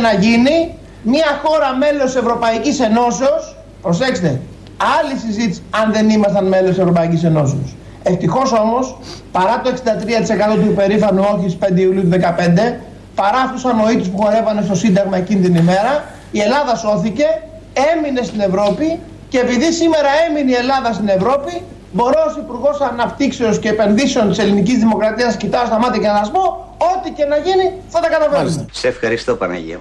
να γίνει, μια χώρα μέλος Ευρωπαϊκής Ενώσεως, προσέξτε, άλλη συζήτηση αν δεν ήμασταν μέλος Ευρωπαϊκής Ενώσεως. Ευτυχώς όμως, παρά το 63% του υπερήφανου όχι στις 5 Ιουλίου του 2015, παρά αυτούς τους ανοήτους που χορεύανε στο Σύνταγμα εκείνη την ημέρα, η Ελλάδα σώθηκε, έμεινε στην Ευρώπη και επειδή σήμερα έμεινε η Ελλάδα στην Ευρώπη, μπορώ ως Υπουργός Αναπτύξεως και Επενδύσεων της Ελληνικής Δημοκρατίας κοιτάω στα μάτια και να σας πω, ό,τι και να γίνει θα τα καταφέρουμε. Σε ευχαριστώ Παναγία.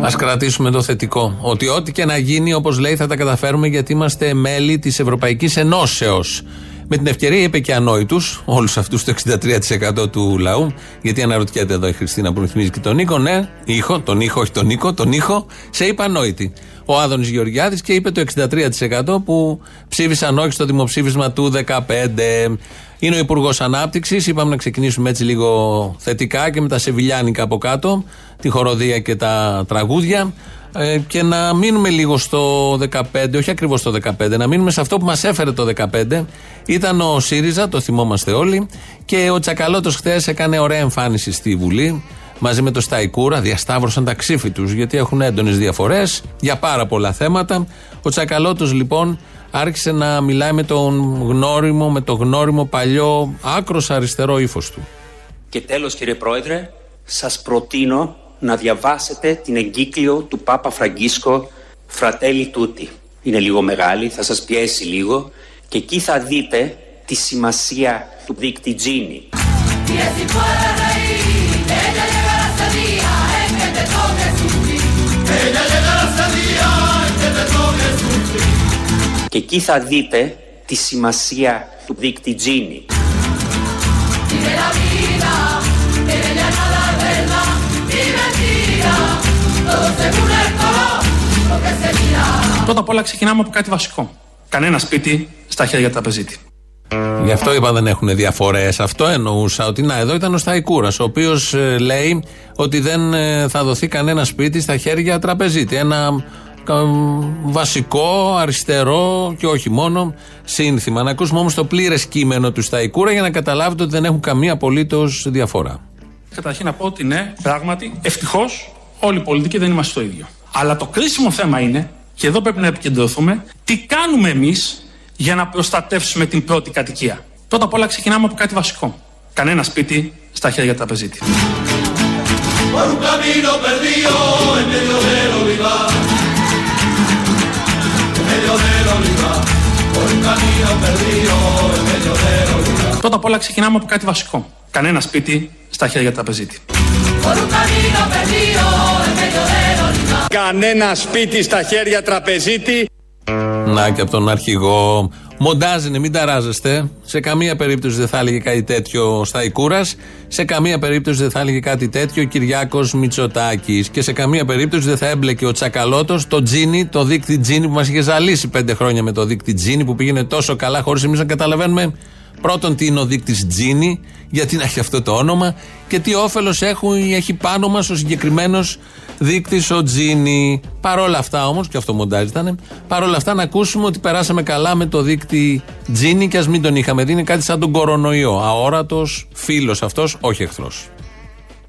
Α κρατήσουμε το θετικό. Ότι ό,τι και να γίνει, όπως λέει, θα τα καταφέρουμε γιατί είμαστε μέλη της Ευρωπαϊκής Ενώσεως. Με την ευκαιρία είπε και ανόητου, όλους αυτούς το 63% του λαού, γιατί αναρωτιέται εδώ η Χριστίνα που ρυθμίζει και τον Νίκο, ναι, ήχο, τον ήχο, όχι τον Νίκο, τον ήχο, σε είπε ανόητη. Ο Άδωνης Γεωργιάδης και είπε το 63% που ψήφισαν όχι στο δημοψήφισμα του 2015. Είναι ο Υπουργός Ανάπτυξης. Είπαμε να ξεκινήσουμε έτσι λίγο θετικά και με τα σεβιλιάνικα από κάτω, τη χοροδία και τα τραγούδια. Ε, και να μείνουμε λίγο στο 15, όχι ακριβώς στο 15, να μείνουμε σε αυτό που μας έφερε το 15. Ήταν ο ΣΥΡΙΖΑ, το θυμόμαστε όλοι, και ο Τσακαλώτος χθες έκανε ωραία εμφάνιση στη Βουλή μαζί με το Σταϊκούρα, διασταύρωσαν τα ξύφη τους γιατί έχουν έντονες διαφορές για πάρα πολλά θέματα. Ο Τσακαλώτος λοιπόν άρχισε να μιλάει με τον γνώριμο, με το γνώριμο παλιό άκρος αριστερό ύφος του. Και τέλος κύριε Πρόεδρε, σας προτείνω να διαβάσετε την εγκύκλιο του Πάπα Φραγκίσκο «Φρατέλη Τούτη». Είναι λίγο μεγάλη, θα σας πιέσει λίγο και εκεί θα δείτε τη σημασία του δίκτυ Τζίνι. Και εκεί θα δείτε τη σημασία του δίκτυ Τζίνι. Πρώτα απ' όλα ξεκινάμε από κάτι βασικό. Κανένα σπίτι στα χέρια τραπεζίτη. Γι' αυτό είπα δεν έχουν διαφορές. Αυτό εννοούσα. Ότι να, εδώ ήταν ο Σταϊκούρας, ο οποίος λέει ότι δεν ε, θα δοθεί κανένα σπίτι στα χέρια τραπεζίτη. Ένα ε, βασικό, αριστερό και όχι μόνο σύνθημα. Να ακούσουμε όμως το πλήρες κείμενο του Σταϊκούρα για να καταλάβετε ότι δεν έχουν καμία απολύτως διαφορά. Καταρχήν να πω ότι ναι, πράγματι, ευτυχώς όλοι οι πολιτικοί δεν είμαστε το ίδιο. Αλλά το κρίσιμο θέμα είναι, και εδώ πρέπει να επικεντρωθούμε, τι κάνουμε εμείς για να προστατεύσουμε την πρώτη κατοικία. Πρώτα απ' όλα ξεκινάμε από κάτι βασικό. Κανένα σπίτι στα χέρια τραπεζίτη. Πρώτα απ' όλα ξεκινάμε από κάτι βασικό. Κανένα σπίτι στα χέρια τραπεζίτη. Κανένα σπίτι στα χέρια τραπεζίτη. Να και από τον αρχηγό. Μοντάζ είναι, μην ταράζεστε. Σε καμία περίπτωση δεν θα έλεγε κάτι τέτοιο στα Ικούρας. Σε καμία περίπτωση δεν θα έλεγε κάτι τέτοιο ο Κυριάκος Μητσοτάκης. Και σε καμία περίπτωση δεν θα έμπλεκε ο Τσακαλώτος το τζίνι, το δίκτυ τζίνι που μας είχε ζαλίσει πέντε χρόνια με το δίκτυ τζίνι που πήγαινε τόσο καλά χωρίς εμείς να καταλαβαίνουμε πρώτον τι είναι ο δείκτη τζίνι, γιατί να έχει αυτό το όνομα και τι όφελος έχει πάνω μας ο συγκεκριμένος δείκτης ο Τζίνι. Παρόλα αυτά όμως, και αυτό μοντάζ ήταν, παρόλα αυτά να ακούσουμε ότι περάσαμε καλά με το δείκτη Τζίνι και ας μην τον είχαμε δει. Είναι κάτι σαν τον κορονοϊό. Αόρατος, φίλος αυτός, όχι εχθρός.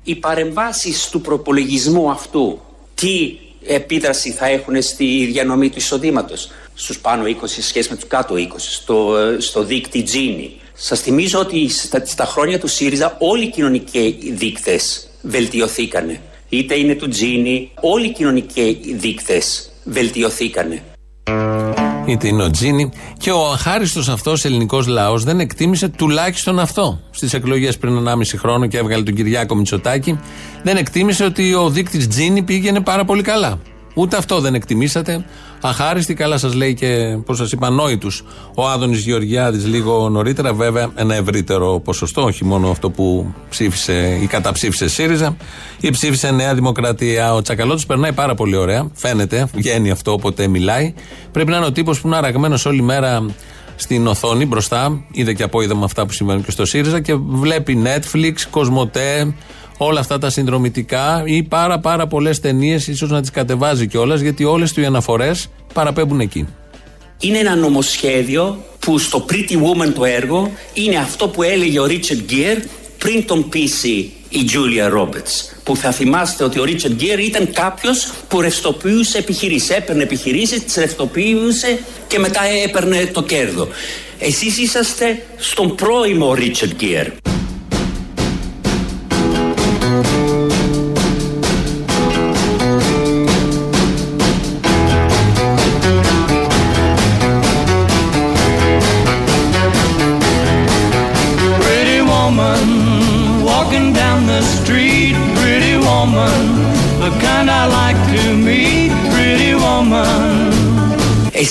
Οι παρεμβάσεις του προπολογισμού αυτού, τι επίδραση θα έχουν στη διανομή του εισοδήματος; Στους πάνω 20 σε σχέση με τους κάτω 20, στο, στο δείκτη Τζίνι. Σας θυμίζω ότι στα, στα χρόνια του ΣΥΡΙΖΑ όλοι οι κοινωνικοί δείκτες βελτιωθήκανε είτε είναι του Τζίνι, όλοι οι κοινωνικοί δείκτες βελτιωθήκανε. Είτε είναι ο Τζίνι. Και ο αχάριστος αυτός ελληνικός λαός δεν εκτίμησε τουλάχιστον αυτό. Στις εκλογές πριν 1,5 χρόνο και έβγαλε τον Κυριάκο Μητσοτάκη, δεν εκτίμησε ότι ο δείκτης Τζίνι πήγαινε πάρα πολύ καλά. Ούτε αυτό δεν εκτιμήσατε. Αχάριστη, καλά σας λέει και πώς σας είπα, νόητους. Ο Άδωνης Γεωργιάδης λίγο νωρίτερα, βέβαια, ένα ευρύτερο ποσοστό, όχι μόνο αυτό που ψήφισε ή καταψήφισε ΣΥΡΙΖΑ ή ψήφισε Νέα Δημοκρατία. Ο Τσακαλώτο περνάει πάρα πολύ ωραία. Φαίνεται, βγαίνει αυτό όποτε μιλάει. Πρέπει να είναι ο τύπος που είναι αραγμένος όλη μέρα στην οθόνη μπροστά. Είδε και από είδαμε αυτά που συμβαίνουν και στο ΣΥΡΙΖΑ και βλέπει Netflix, Κοσμοτέ, όλα αυτά τα συνδρομητικά ή πάρα πάρα πολλές ταινίες, ίσως να τις κατεβάζει κιόλας, γιατί όλες του οι αναφορές παραπέμπουν εκεί. Είναι ένα νομοσχέδιο που στο Pretty Woman το έργο είναι αυτό που έλεγε ο Ρίτσερ Γκίερ Pretty πριν τον πείσει η Τζούλια Ρόμπετς που θα θυμάστε ότι ο Ρίτσαρντ Γκέρ ήταν κάποιος που ρευστοποιούσε επιχειρήσεις. Έπαιρνε επιχειρήσεις, τις ρευστοποιούσε και μετά έπαιρνε το κέρδο. Εσείς είσαστε στον πρώιμο Ρίτσαρντ Γκέρ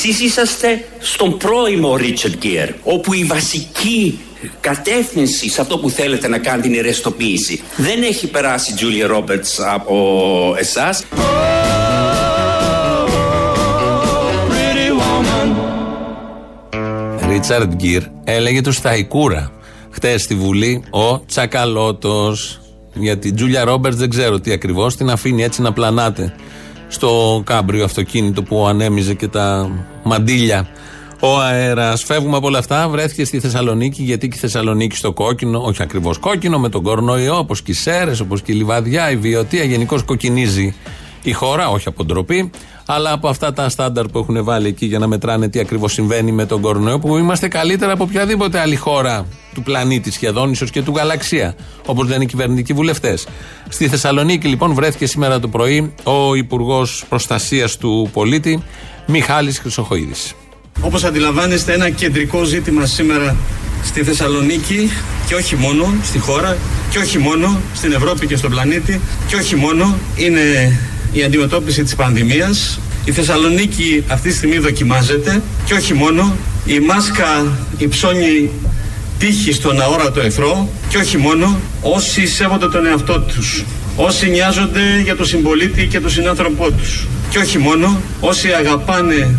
Εσείς είσαστε στον πρώιμο Ρίτσαρντ Γκέρ όπου η βασική κατεύθυνση σε αυτό που θέλετε να κάνετε είναι η ρεστοποίηση. Δεν έχει περάσει η Τζούλια Ρόμπερτς από εσάς. Pretty woman. Ρίτσαρντ Γκίρ έλεγε τους Σταϊκούρα. Χτες στη Βουλή ο Τσακαλώτος. Γιατί Τζούλια Ρόμπερτς δεν ξέρω τι ακριβώς την αφήνει έτσι να πλανάται στο κάμπριο αυτοκίνητο που ανέμιζε και τα μαντίλια. Ο αέρας. Φεύγουμε από όλα αυτά. Βρέθηκε στη Θεσσαλονίκη, γιατί και η Θεσσαλονίκη στο κόκκινο, όχι ακριβώς κόκκινο, με τον κορονοϊό, όπως και οι Σέρες, όπως και η Λιβαδιά, η Βιωτία. Γενικώς κοκκινίζει η χώρα, όχι από ντροπή, αλλά από αυτά τα στάνταρ που έχουν βάλει εκεί για να μετράνε τι ακριβώς συμβαίνει με τον κορονοϊό, που είμαστε καλύτερα από οποιαδήποτε άλλη χώρα του πλανήτη σχεδόν, ίσως και του γαλαξία, όπως λένε οι κυβερνητικοί βουλευτές. Στη Θεσσαλονίκη, λοιπόν, βρέθηκε σήμερα το πρωί ο Υπουργός Προστασίας του Πολίτη, Μιχάλης Χρυσοχοίδης. Όπως αντιλαμβάνεστε ένα κεντρικό ζήτημα σήμερα στη Θεσσαλονίκη και όχι μόνο στη χώρα και όχι μόνο στην Ευρώπη και στον πλανήτη και όχι μόνο είναι η αντιμετώπιση της πανδημίας. Η Θεσσαλονίκη αυτή τη στιγμή δοκιμάζεται και όχι μόνο η μάσκα υψώνει τύχη στον αόρατο εχθρό και όχι μόνο όσοι σέβονται τον εαυτό τους όσοι νοιάζονται για τον συμπολίτη και τον συνάνθρωπό τους και όχι μόνο όσοι αγαπάνε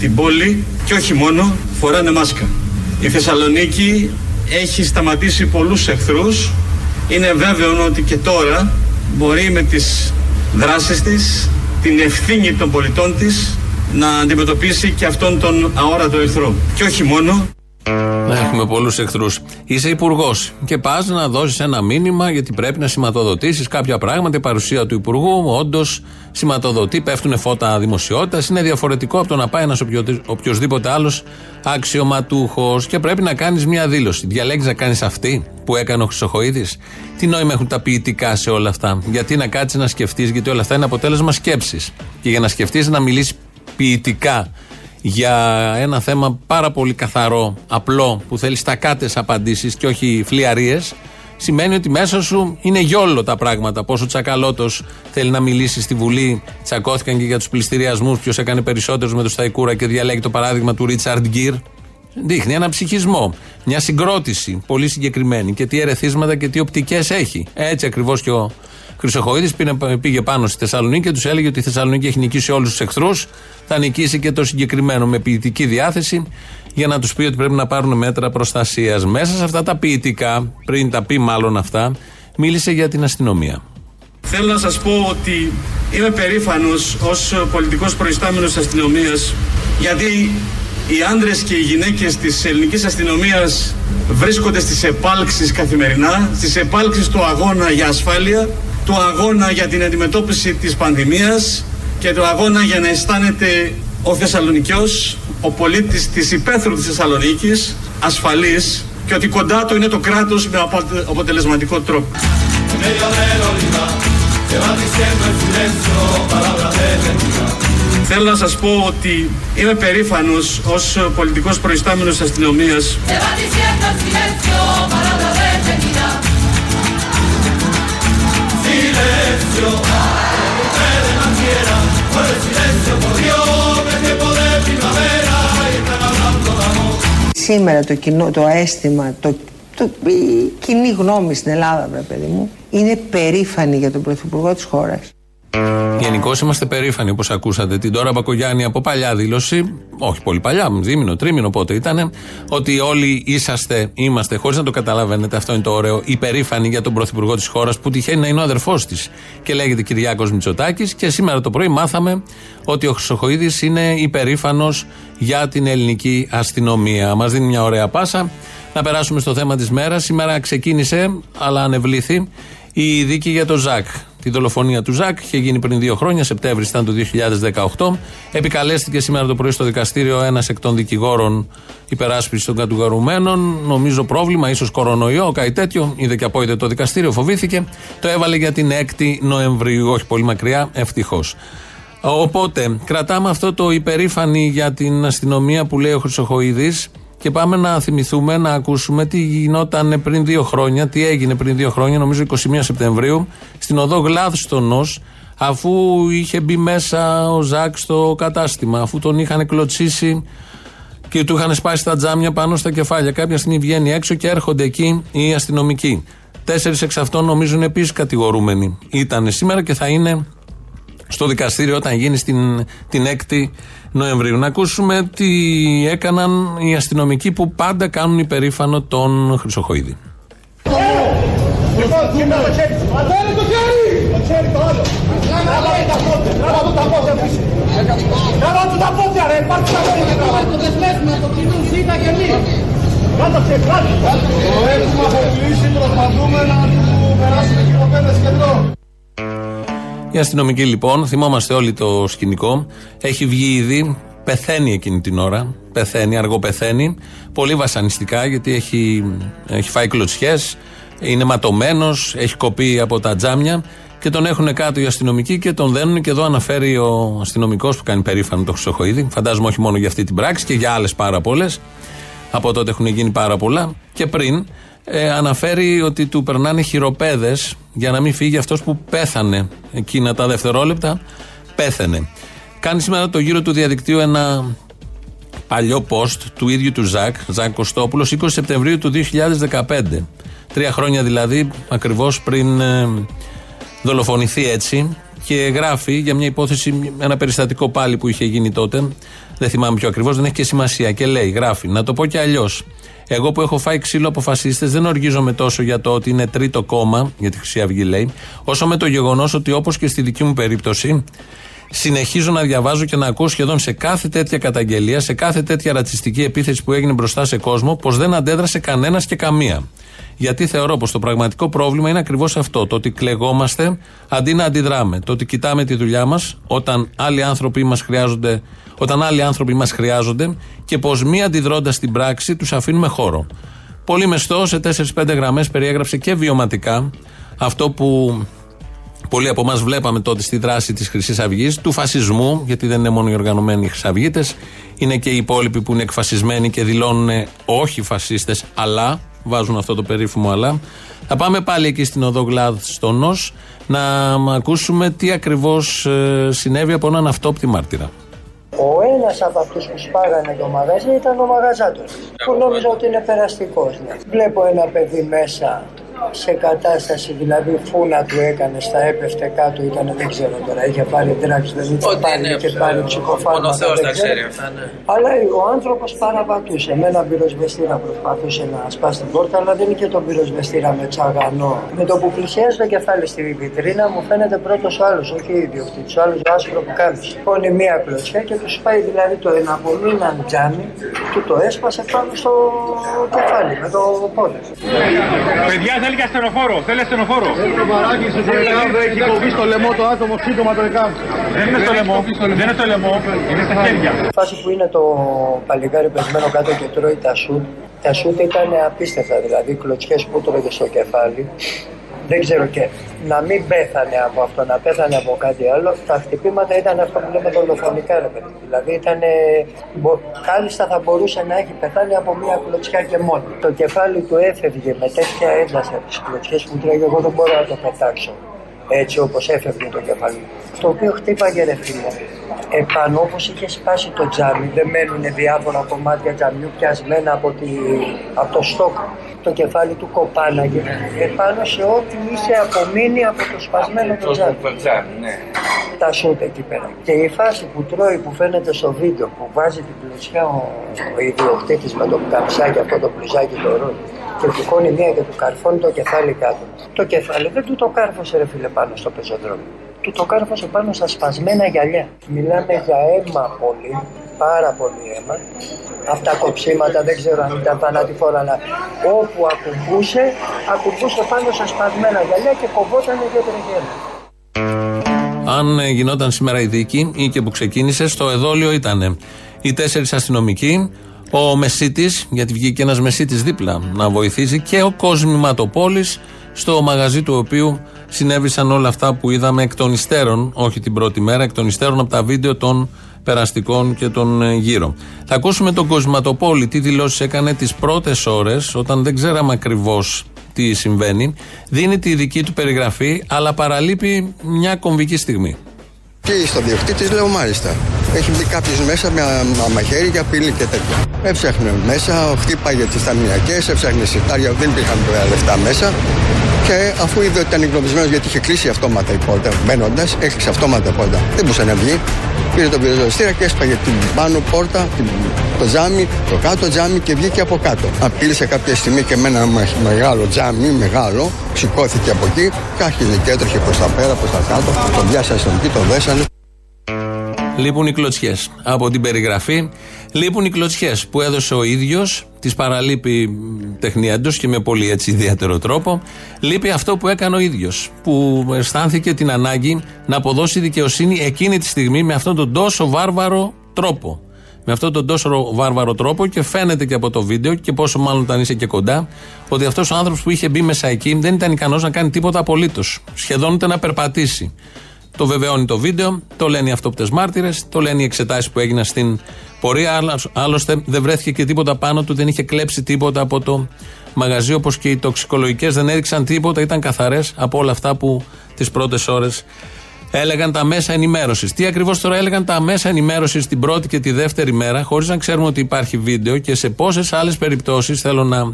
την πόλη και όχι μόνο φοράνε μάσκα. Η Θεσσαλονίκη έχει σταματήσει πολλούς εχθρούς. Είναι βέβαιο ότι και τώρα μπορεί με τις δράσεις της, την ευθύνη των πολιτών της να αντιμετωπίσει και αυτόν τον αόρατο εχθρό. Και όχι μόνο Να έχουμε πολλούς εχθρούς. Είσαι υπουργός και πας να δώσεις ένα μήνυμα γιατί πρέπει να σηματοδοτήσεις κάποια πράγματα. Η παρουσία του υπουργού όντως σηματοδοτεί, πέφτουν φώτα δημοσιότητας. Είναι διαφορετικό από το να πάει ένας οποιοδήποτε άλλος αξιωματούχος και πρέπει να κάνεις μια δήλωση. Διαλέγεις να κάνεις αυτή που έκανε ο Χρυσοχοίδης. Τι νόημα έχουν τα ποιητικά σε όλα αυτά; Γιατί να κάτσεις να σκεφτείς, γιατί όλα αυτά είναι αποτέλεσμα σκέψης. Και για να σκεφτείς να μιλήσεις ποιητικά για ένα θέμα πάρα πολύ καθαρό, απλό, που θέλεις στακάτε απαντήσεις και όχι φλιαρίες, σημαίνει ότι μέσα σου είναι γιόλο τα πράγματα. Πόσο τσακαλώτος θέλει να μιλήσει στη Βουλή, τσακώθηκαν και για τους πληστηριασμούς, ποιος έκανε περισσότερους με το Σταϊκούρα και διαλέγει το παράδειγμα του Ρίτσαρντ Γκίρ. Δείχνει ένα ψυχισμό, μια συγκρότηση πολύ συγκεκριμένη και τι ερεθίσματα και τι οπτικές έχει. Έτσι ακριβώς και ο Χρυσοχοίδης πήγε πάνω στη Θεσσαλονίκη και τους έλεγε ότι η Θεσσαλονίκη έχει νικήσει όλους τους εχθρούς. Θα νικήσει και το συγκεκριμένο με ποιητική διάθεση για να τους πει ότι πρέπει να πάρουν μέτρα προστασίας. Μέσα σε αυτά τα ποιητικά, πριν τα πει μάλλον αυτά, μίλησε για την αστυνομία. Θέλω να σας πω ότι είμαι περήφανος ως πολιτικός προϊστάμενος αστυνομίας γιατί οι άντρες και οι γυναίκες της ελληνικής αστυνομίας βρίσκονται στις επάλξεις καθημερινά, στις επάλξεις του αγώνα για ασφάλεια, του αγώνα για την αντιμετώπιση της πανδημίας και του αγώνα για να αισθάνεται ο Θεσσαλονικιός, ο πολίτης της υπαίθρου της Θεσσαλονίκης, ασφαλής και ότι κοντά του είναι το κράτος με αποτε- αποτελεσματικό τρόπο. Θέλω να σας πω ότι είμαι περήφανος ως πολιτικός προϊστάμενος της αστυνομίας Se va diciendo en silencio palabra detenida. Σήμερα το, κοινό, το αίσθημα, το, το, η κοινή γνώμη στην Ελλάδα, βρε παιδί μου, είναι περήφανη για τον Πρωθυπουργό της χώρας. Γενικώς είμαστε περήφανοι, όπως ακούσατε την τώρα Μπακογιάννη από παλιά δήλωση, όχι πολύ παλιά, δίμηνο, τρίμηνο πότε ήταν, ότι όλοι είσαστε, είμαστε, χωρίς να το καταλαβαίνετε, αυτό είναι το ωραίο, υπερήφανοι για τον Πρωθυπουργό της χώρας που τυχαίνει να είναι ο αδερφός της και λέγεται Κυριάκος Μητσοτάκης. Και σήμερα το πρωί μάθαμε ότι ο Χρυσοχοίδης είναι υπερήφανος για την ελληνική αστυνομία. Μας δίνει μια ωραία πάσα Να περάσουμε στο θέμα της μέρας. Σήμερα ξεκίνησε, αλλά ανεβλήθη, η δίκη για το Ζακ. Τη δολοφονία του Ζακ είχε γίνει πριν δύο χρόνια, Σεπτέμβρη ήταν το 2018. Επικαλέστηκε σήμερα το πρωί στο δικαστήριο ένας εκ των δικηγόρων υπεράσπισης των κατουγαρουμένων. Νομίζω πρόβλημα, ίσως κορονοϊό, κάτι τέτοιο. Είδε και απόειδε το δικαστήριο, φοβήθηκε. Το έβαλε για την 6η Νοεμβρίου, όχι πολύ μακριά, ευτυχώς. Οπότε, κρατάμε αυτό το υπερήφανη για την αστυνομία που λέει ο Χρυσοχοίδης και πάμε να θυμηθούμε, να ακούσουμε τι γινόταν πριν δύο χρόνια, τι έγινε πριν δύο χρόνια, νομίζω 21 Σεπτεμβρίου, στην οδό Γλάδστονος, αφού είχε μπει μέσα ο Ζακ στο κατάστημα, αφού τον είχαν κλωτσίσει και του είχαν σπάσει τα τζάμια πάνω στα κεφάλια. Κάποια στιγμή βγαίνει έξω και έρχονται εκεί οι αστυνομικοί. Τέσσερις εξ αυτών νομίζουν επίσης κατηγορούμενοι. Ήταν σήμερα και θα είναι στο δικαστήριο όταν γίνει στην, την 6η Νοεμβρίου. Να ακούσουμε τι έκαναν οι αστυνομικοί που πάντα κάνουν υπερήφανο τον Χρυσοχοίδη. Έχουμε αποκλείσει, προσπαθούμε να του περάσουμε χειροπέδες κεντρό. Η αστυνομική λοιπόν, θυμόμαστε όλοι το σκηνικό, έχει βγει ήδη, πεθαίνει εκείνη την ώρα. Πεθαίνει, αργό πεθαίνει. Πολύ βασανιστικά γιατί έχει, έχει φάει κλωτσιές, είναι ματωμένος, έχει κοπεί από τα τζάμια και τον έχουν κάτω οι αστυνομικοί και τον δένουν. Και εδώ αναφέρει ο αστυνομικός που κάνει περήφανο το Χρυσοχοίδη. Φαντάζομαι όχι μόνο για αυτή την πράξη και για άλλες πάρα πολλές. Από τότε έχουν γίνει πάρα πολλά. Και πριν ε, αναφέρει ότι του περνάνε χειροπέδες για να μην φύγει αυτός που πέθανε εκείνα τα δευτερόλεπτα. Πέθανε. Κάνει σήμερα το γύρο του διαδικτύου ένα παλιό post του ίδιου του Ζακ, Ζακ Κωστόπουλος, 20 Σεπτεμβρίου του 2015. Τρία χρόνια δηλαδή, ακριβώς πριν ε, δολοφονηθεί έτσι. Και γράφει για μια υπόθεση, ένα περιστατικό πάλι που είχε γίνει τότε. Δεν θυμάμαι πιο ακριβώς, δεν έχει και σημασία. Και λέει, γράφει, να το πω και αλλιώς. Εγώ που έχω φάει ξύλο από φασίστες δεν οργίζομαι τόσο για το ότι είναι τρίτο κόμμα, για τη Χρυσή Αυγή λέει, όσο με το γεγονός ότι όπως και στη δική μου περίπτωση, συνεχίζω να διαβάζω και να ακούω σχεδόν σε κάθε τέτοια καταγγελία, σε κάθε τέτοια ρατσιστική επίθεση που έγινε μπροστά σε κόσμο, πως δεν αντέδρασε κανένας και καμία. Γιατί θεωρώ πως το πραγματικό πρόβλημα είναι ακριβώς αυτό. Το ότι κλεγόμαστε αντί να αντιδράμε. Το ότι κοιτάμε τη δουλειά μας όταν άλλοι άνθρωποι μας χρειάζονται όταν άλλοι άνθρωποι μας χρειάζονται και πως μη αντιδρώντας στην πράξη τους αφήνουμε χώρο. Πολύ μεστό σε 4-5 γραμμές περιέγραψε και βιωματικά αυτό που πολλοί από εμάς βλέπαμε τότε στη δράση της Χρυσής Αυγής, του φασισμού, γιατί δεν είναι μόνο οι οργανωμένοι Χρυσαυγίτες, είναι και οι υπόλοιποι που είναι εκφασισμένοι και δηλώνουν όχι φασίστες, αλλά, βάζουν αυτό το περίφημο αλλά. Θα πάμε πάλι εκεί στην οδό Γλάδστονο να ακούσουμε τι ακριβώς ε, συνέβη από έναν αυτόπτη μάρτυρα. Ο ένας από αυτούς που σπάγανε το μαγαζί ήταν ο μαγαζάτο. Που νόμιζα ότι είναι περαστικός. Ναι. Βλέπω ένα παιδί μέσα σε κατάσταση, δηλαδή φούνα του έκανε, στα έπεφτε κάτω, ήταν δεν ξέρω τώρα, είχε πάρει δράξη, δεν είχε πάρει και πάρει ψυχοφάρμακα. Ο Θεός τα ξέρει αυτά, ναι. Αλλά ο άνθρωπος παραβατούσε. Με ένα πυροσβεστήρα προσπαθούσε να σπάσει την πόρτα, αλλά δεν είχε τον πυροσβεστήρα με τσαγανό. Με το που πλησιάζει το κεφάλι στη βιτρίνα, μου φαίνεται πρώτος ο άλλος, όχι ο ιδιοκτήτης, ο άλλος ο άσπρο που κάνει. Πόνει μία κλωτσιά και τους πάει δηλαδή το εναπομείναν τζάμι, του το έσπασε πάνω στο κεφάλι με το πόδι. Παιδιά, θέλει και ασθενοφόρο. Θέλει ασθενοφόρο. Έχει το παράκι στο ΕΚΑΒ, έχει κοβεί στο λαιμό το άτομο σύντομα το ΕΚΑΒ. Δεν είναι στο λαιμό. Δεν είναι στο λαιμό. Είναι στα χέρια. Η φάση που είναι το παλικάρι πεσμένο κάτω και τρώει τα σουτ. Τα σουτ ήταν απίστευτα, δηλαδή κλωτσιές που τρώγε στο κεφάλι. Δεν ξέρω και να μην πέθανε από αυτό, να πέθανε από κάτι άλλο. Τα χτυπήματα ήταν αυτό που λέμε δολοφονικά, ρε παιδί. Δηλαδή ήταν. Κάλλιστα θα μπορούσε να έχει πεθάνει από μία κλωτσιά και μόνο. Το κεφάλι του έφευγε με τέτοια ένταση από τις κλωτσιές που τρώγε. Εγώ δεν μπορώ να το πετάξω έτσι όπως έφευγε το κεφάλι. Το οποίο χτύπαγε ρε φίλε. Επάνω όπως είχε σπάσει το τζάμι, δεν μένουν διάφορα κομμάτια τζαμιού πιασμένα από, τη, από το στόκ. Το κεφάλι του κοπάναγε επάνω σε ό,τι είχε απομείνει από το σπασμένο το τζάμι. ναι. Τα σούτ εκεί πέρα. Και η φάση που τρώει που φαίνεται στο βίντεο που βάζει την πλουσιά ο, ο ιδιοκτήτης με το καμψάκι αυτό το μπλουζάκι το ροζ και του κόνει μία και του καρφώνει το κεφάλι κάτω. Το κεφάλι δεν του το κάρφωσε ρε φίλε πάνω στο πεζοδρόμιο. Του το κάρφωσε πάνω στα σπασμένα γυαλιά. Μιλάμε για αίμα πολύ πάρα πολύ αίμα. Αυτά κοψίματα δεν ξέρω αν ήταν θανατηφόρα, αλλά όπου ακουμπούσε, ακουμπούσε πάνω στα σπασμένα γυαλιά και κοβόταν δύο τριγέλα. Αν ε, γινόταν σήμερα η δίκη ή και που ξεκίνησε, στο εδόλιο ήταν οι τέσσερις αστυνομικοί, ο Μεσίτης, γιατί βγήκε ένας Μεσίτης δίπλα να βοηθήσει, και ο Κοσμηματοπόλης, στο μαγαζί του οποίου συνέβησαν όλα αυτά που είδαμε εκ των υστέρων, όχι την πρώτη μέρα, εκ των υστέρων από τα βίντεο των περαστικών και των ε, γύρω. Θα ακούσουμε τον Κοσματοπόλη τι δηλώσεις έκανε τις πρώτες ώρες, όταν δεν ξέραμε ακριβώς τι συμβαίνει. Δίνει τη δική του περιγραφή, αλλά παραλείπει μια κομβική στιγμή. Και στο διοκτήτη λέω μάλιστα. Έχει μπει κάποιος μέσα με α- μαχαίρι για πύλη και τέτοια. Έψαχνε μέσα, χτύπαγε τις ταμιακές, έψαχνε σιτάρια, δεν υπήρχαν πολλά λεφτά μέσα. Και αφού είδε ότι ήταν εγκλωβισμένος γιατί είχε κλείσει αυτόματα η πόρτα, μπαίνοντας, έκλεισε αυτόματα η πόρτα. Δεν μπορούσε να βγει. Πήρε τον πυροσβεστήρα και έσπαγε την πάνω πόρτα, την, το τζάμι, το κάτω τζάμι και βγήκε από κάτω. Απείλησε κάποια στιγμή και με ένα με- μεγάλο τζάμι, μεγάλο, σηκώθηκε από εκεί και άρχιζε και έτρεχε προς τα πέρα, προς τα κάτω. Τον πιάσανε στον εκεί, τον δέσανε. Λείπουν οι κλωτσιές. Από την περιγραφή, λείπουν οι κλωτσιές που έδωσε ο ίδιος, τις παραλείπει τεχνιέντο και με πολύ έτσι ιδιαίτερο τρόπο. Λείπει αυτό που έκανε ο ίδιος, που αισθάνθηκε την ανάγκη να αποδώσει δικαιοσύνη εκείνη τη στιγμή με αυτόν τον τόσο βάρβαρο τρόπο. Με αυτόν τον τόσο βάρβαρο τρόπο και φαίνεται και από το βίντεο και πόσο μάλλον όταν είσαι και κοντά, ότι αυτός ο άνθρωπος που είχε μπει μέσα εκεί δεν ήταν ικανός να κάνει τίποτα απολύτως. Σχεδόν ούτε να περπατήσει. Το βεβαιώνει το βίντεο, το λένε οι αυτόπτες μάρτυρες, το λένε οι εξετάσεις που έγιναν στην πορεία. Άλλα- Άλλωστε δεν βρέθηκε και τίποτα πάνω του, δεν είχε κλέψει τίποτα από το μαγαζί, όπως και οι τοξικολογικές δεν έδειξαν τίποτα, ήταν καθαρές από όλα αυτά που τις πρώτες ώρες έλεγαν τα μέσα ενημέρωσης. Τι ακριβώς τώρα έλεγαν τα μέσα ενημέρωσης την πρώτη και τη δεύτερη μέρα, χωρίς να ξέρουμε ότι υπάρχει βίντεο και σε πόσες άλλες περιπτώσεις θέλω να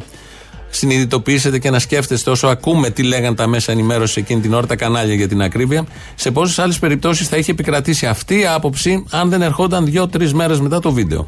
συνειδητοποιήσετε και να σκέφτεστε όσο ακούμε τι λέγαν τα μέσα ενημέρωσης εκείνη την ώρα, τα κανάλια για την ακρίβεια, σε πόσες άλλες περιπτώσεις θα είχε επικρατήσει αυτή η άποψη αν δεν ερχόταν δύο-τρεις μέρες μετά το βίντεο.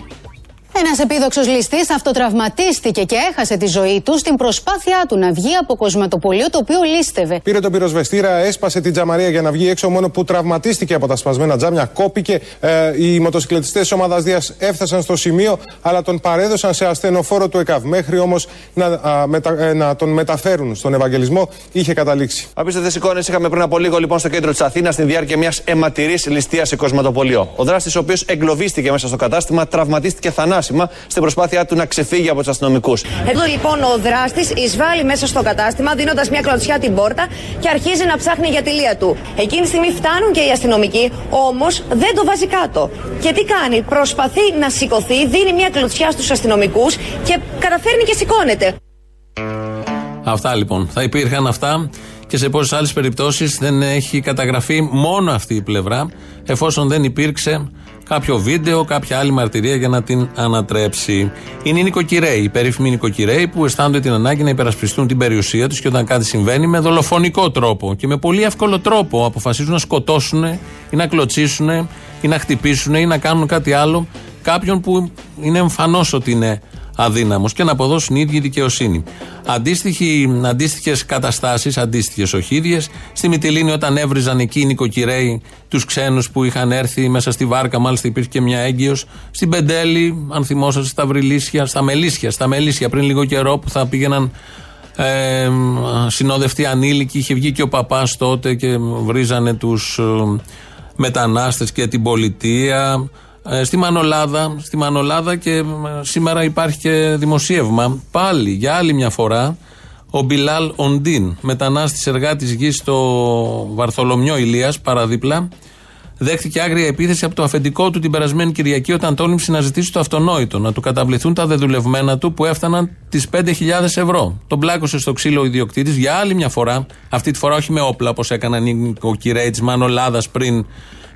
Ένας επίδοξος ληστής αυτοτραυματίστηκε και έχασε τη ζωή του στην προσπάθειά του να βγει από κοσματοπολείο το οποίο λίστευε. Πήρε τον πυροσβεστήρα, έσπασε την τζαμαρία για να βγει έξω, μόνο που τραυματίστηκε από τα σπασμένα τζάμια, κόπηκε. Ε, οι μοτοσυκλετιστές της ομάδας Δίας έφτασαν στο σημείο, αλλά τον παρέδωσαν σε ασθενοφόρο του ΕΚΑΒ. Μέχρι όμως να, α, μετα- ε, να τον μεταφέρουν στον Ευαγγελισμό, είχε καταλήξει. Απίστευτες εικόνες είχαμε πριν από λίγο λοιπόν στο κέντρο της Αθήνας στην διάρκεια μιας αιματηρής ληστείας σε κοσματοπολείο. Ο δράστης, ο οποίος εγκλωβίστηκε μέσα στο κατάστημα, τραυματίστηκε θανάσιμα στην προσπάθειά του να ξεφύγει από τους αστυνομικούς. Εδώ λοιπόν ο δράστης εισβάλλει μέσα στο κατάστημα, δίνοντας μια κλωτσιά την πόρτα και αρχίζει να ψάχνει για τη λία του. Εκείνη τη στιγμή φτάνουν και οι αστυνομικοί, όμως δεν το βάζει κάτω. Και τι κάνει, προσπαθεί να σηκωθεί, δίνει μια κλωτσιά στους αστυνομικούς και καταφέρνει και σηκώνεται. Αυτά λοιπόν. Θα υπήρχαν αυτά και σε πόσες άλλες περιπτώσεις δεν έχει καταγραφεί μόνο αυτή η πλευρά, εφόσον δεν υπήρξε κάποιο βίντεο, κάποια άλλη μαρτυρία για να την ανατρέψει. Είναι οι νοικοκυρέοι, οι περίφημοι νοικοκυρέοι που αισθάνονται την ανάγκη να υπερασπιστούν την περιουσία τους και όταν κάτι συμβαίνει με δολοφονικό τρόπο και με πολύ εύκολο τρόπο αποφασίζουν να σκοτώσουν ή να κλωτσίσουν ή να χτυπήσουν ή να κάνουν κάτι άλλο κάποιον που είναι εμφανώ ότι είναι αδύναμος και να αποδώσουν οι ίδιοι δικαιοσύνη. Αντίστοιχες καταστάσεις, αντίστοιχες όχι ίδιες, στη Μυτιλίνη όταν έβριζαν εκεί οι νοικοκυρέοι τους ξένους που είχαν έρθει μέσα στη βάρκα, μάλιστα υπήρχε και μια έγκυος. Στην Πεντέλη, αν θυμόσαστε, στα Βρυλίσια, στα Μελίσια, στα Μελίσια πριν λίγο καιρό που θα πήγαιναν ε, συνόδευτοι ανήλικοι. Είχε βγει και ο παπάς τότε και βρίζανε τους μετανάστες και την πολιτεία. Ε, στη Μανολάδα, στη Μανολάδα και ε, σήμερα υπάρχει και δημοσίευμα πάλι για άλλη μια φορά ο Μπιλάλ Οντίν, μετανάστης εργάτης γης στο Βαρθολομιό Ηλίας παραδίπλα δέχτηκε άγρια επίθεση από το αφεντικό του την περασμένη Κυριακή όταν τόλμησε να ζητήσει το αυτονόητο, να του καταβληθούν τα δεδουλευμένα του που έφταναν τις 5.000 ευρώ. Τον πλάκωσε στο ξύλο ο ιδιοκτήτης για άλλη μια φορά, αυτή τη φορά όχι με όπλα όπως έκαναν οι νοικοκυρέοι της Μανολάδας πριν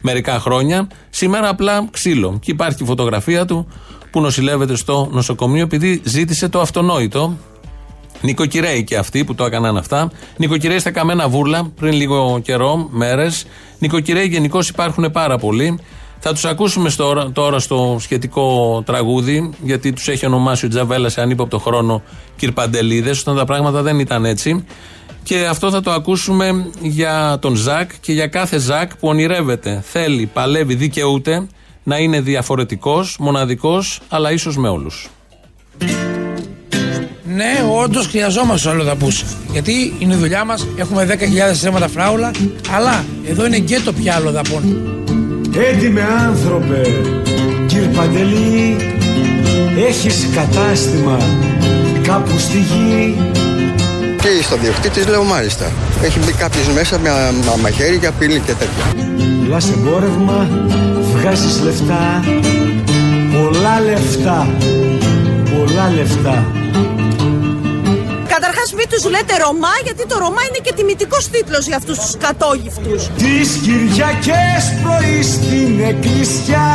μερικά χρόνια. Σήμερα απλά ξύλο. Και υπάρχει η φωτογραφία του που νοσηλεύεται στο νοσοκομείο επειδή ζήτησε το αυτονόητο. Νοικοκυρέοι και αυτοί που το έκαναν αυτά. Νοικοκυρέοι στα καμένα βούρλα πριν λίγο καιρό, μέρες. Νοικοκυρέοι γενικώς υπάρχουν πάρα πολλοί. Θα τους ακούσουμε στο, τώρα στο σχετικό τραγούδι, γιατί τους έχει ονομάσει ο Τζαβέλα σε ανύποπτο χρόνο Κυρπαντελίδες, όταν τα πράγματα δεν ήταν έτσι. Και αυτό θα το ακούσουμε για τον Ζακ και για κάθε Ζακ που ονειρεύεται, θέλει, παλεύει, δικαιούται να είναι διαφορετικός, μοναδικός, αλλά ίσως με όλους. Ναι, όντως χρειαζόμαστε του αλλοδαπού. Γιατί είναι η δουλειά μας, έχουμε 10.000 θέματα φράουλα, αλλά εδώ είναι γκέτο πια αλλοδαπών. Έντιμε άνθρωπε, κύριε Παντελή, έχεις κατάστημα κάπου στη γη. Και στο διοκτήτη λέω μάλιστα. Έχει μπει κάποιος μέσα με α- μαχαίρι για πύλη και τέτοια. Πουλάς εμπόρευμα, βγάζεις λεφτά, πολλά λεφτά, πολλά λεφτά. Καταρχάς μην τους λέτε Ρωμά γιατί το Ρωμά είναι και τιμητικός τίτλος για αυτούς τους κατόγυφτους. Τις Κυριακές πρωί στην εκκλησιά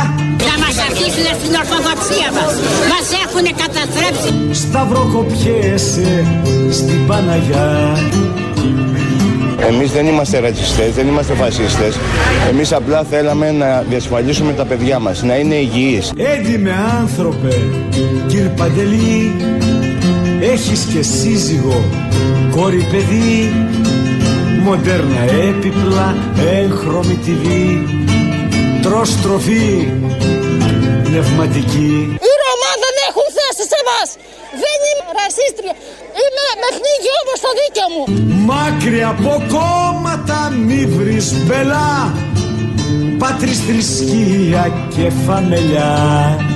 Να μας αφήσουν στην Ορθοδοξία μας. Μας έχουν καταστρέψει. Σταυροκοπιέσαι στην Παναγιά Εμείς δεν είμαστε ρατσιστές, δεν είμαστε φασίστες. Εμείς απλά θέλαμε να διασφαλίσουμε τα παιδιά μας, να είναι υγιείς. Έντιμε άνθρωπε, κύριε Παντελή Έχεις και σύζυγο, κόρη παιδί Μοντέρνα έπιπλα, έγχρωμη TV Τρως τροφή, πνευματική Οι Ρωμά δεν έχουν θέση σε μας. Δεν είμαι ρασίστρια. Είμαι με πνίγει όμως το δίκαιο μου. Μάκρυ από κόμματα μη βρεις μπελά Πάτρις θρησκεία και φαμελιά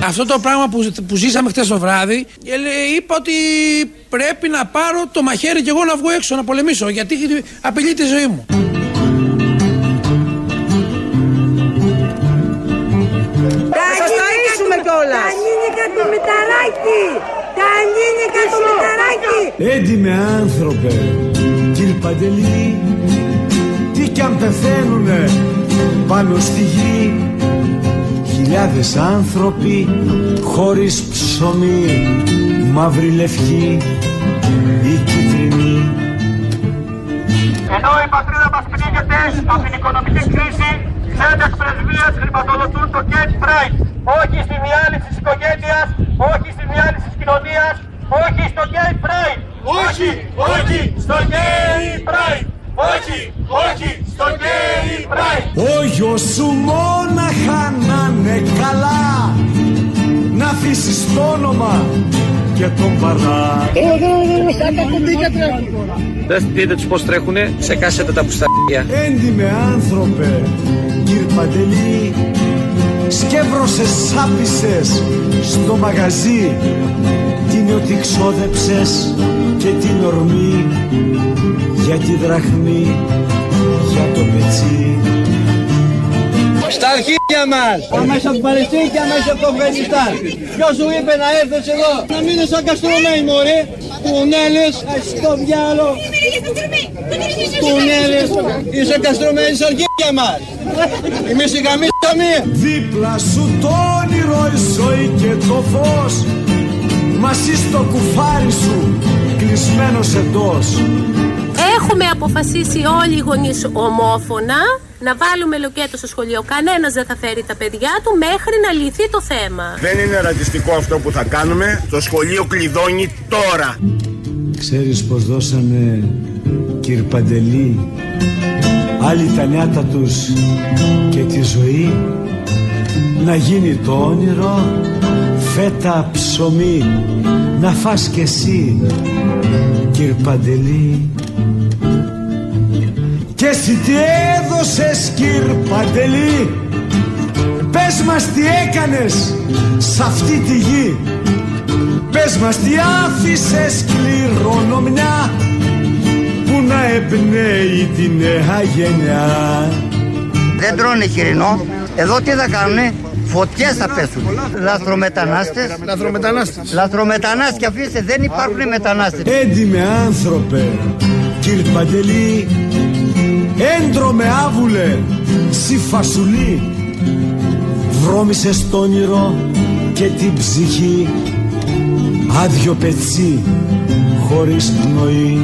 Αυτό το πράγμα που, που ζήσαμε χθε το βράδυ, ε, λέ- είπα ότι πρέπει να πάρω το μαχαίρι και εγώ να βγω έξω να πολεμήσω, γιατί απειλεί τη ζωή μου. Θα σας ταΐσουμε κιόλας. Τα νίνικα του Μηταράκη. Τα νίνικα του Μηταράκη. Έντιμε άνθρωπε, κύριε Παντελή Τι κι αν πεθαίνουνε πάνω στη γη Χιλιάδες άνθρωποι χωρίς ψωμί Μαύρη λευκή ή κίτρινη Ενώ η πατρίδα μας πνίγεται από την οικονομική κρίση, ξένες πρεσβείες χρηματοδοτούν το Gate Pride. Όχι στη διάλυση της οικογένειας, όχι στη διάλυση της κοινωνίας, όχι στο Gay Pride. Όχι, όχι στο Gay Pride. Όχι, όχι στο Gay Pride. Ο γιος σου μόναχα να είναι καλά. Να αφήσεις το όνομα και τον παρά Δεν δείτε τους πώς τρέχουνε, σε κάσετε τα πουσταριά. Έντιμε άνθρωπε, κύριε Παντελή Σκεύρωσες σάπισες στο μαγαζί. Την ότι ξόδεψες και την ορμή Για τη δραχμή, για το πετσί Στα αρχίδια μας! Αμέσως από την Παλαιστίνη και αμέσως από το Αφγανιστάν. Ποιος σου είπε να έρθεις εδώ; Να μείνεις σαν καστρωμένοι μωρέ. Κουνέλες, στο διάλο. Κουνέλες, είσαι καστρωμένοι στα αρχίδια μας. Εμείς οι γαμίσαμε. Δίπλα σου το όνειρο η ζωή και το φως Μαζί στο κουφάρι σου κλεισμένος εντός Έχουμε αποφασίσει όλοι οι γονείς ομόφωνα να βάλουμε λοκέτο στο σχολείο. Κανένας δεν θα φέρει τα παιδιά του μέχρι να λυθεί το θέμα. Δεν είναι ρατσιστικό αυτό που θα κάνουμε. Το σχολείο κλειδώνει τώρα. Ξέρεις πως δώσανε κύρ Παντελή; Άλλοι τα νιάτα τους και τη ζωή Να γίνει το όνειρο φέτα ψωμί Να φας κι εσύ κύρ Παντελή Και εσύ τι έδωσες κύρ Παντελή; Πες μας τι έκανες σ' αυτή τη γη Πες μας τι άφησες κληρονομιά Που να εμπνέει τη νέα γενιά Δεν τρώνε χοιρινό. Εδώ τι θα κάνουνε, φωτιές θα πέσουν. Λαθρομετανάστες. Λαθρομετανάστες. Λαθρομετανάστες και αφήστε, δεν υπάρχουν μετανάστες. Έντιμε άνθρωπε κύρ Παντελή Έντρομε άβουλε σι φασουλή Βρώμησες το όνειρο και την ψυχή Άδειο πετσί χωρίς πνοή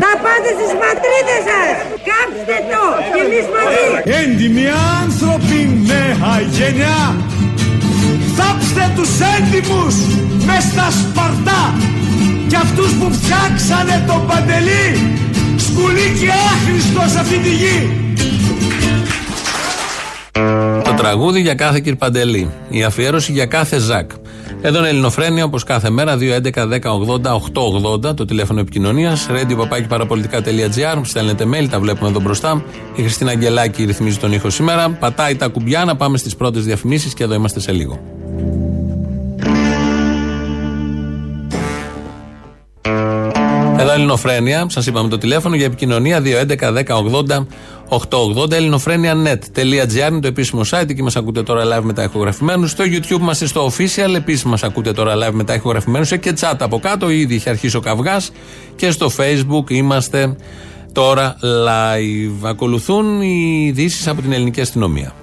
Τα πάτε στις πατρίδες σας. Κάψτε το και εμείς μαζί. Έντιμοι άνθρωποι νέα γενιά Θάψτε τους έντιμους μες στα Σπαρτά Και αυτούς που φτιάξανε τον Παντελή Σκουλί και άχρηστο σε αυτή τη γη Το τραγούδι για κάθε κυρπαντελή. Η αφιέρωση για κάθε Ζακ. Εδώ είναι Ελληνοφρένια όπως κάθε μέρα. 2.11.10.80.880 το τηλέφωνο επικοινωνίας. radio Στέλνετε mail, τα βλέπουμε εδώ μπροστά. Η Χριστίνα Αγγελάκη ρυθμίζει τον ήχο σήμερα. Πατάει τα κουμπιά να πάμε στις πρώτες διαφημίσεις και εδώ είμαστε σε λίγο. Εδώ Ελληνοφρένια, σας είπαμε το τηλέφωνο για επικοινωνία 2.11.10.80.880 ελληνοφρένια.net.gr είναι το επίσημο site. Εκεί μας ακούτε τώρα live μετά ηχογραφημένους. Στο YouTube είμαστε στο official. Επίσης μας ακούτε τώρα live μετά ηχογραφημένους. Και chat από κάτω. Ήδη έχει αρχίσει ο καυγάς. Και στο Facebook είμαστε τώρα live. Ακολουθούν οι ειδήσεις από την ελληνική αστυνομία.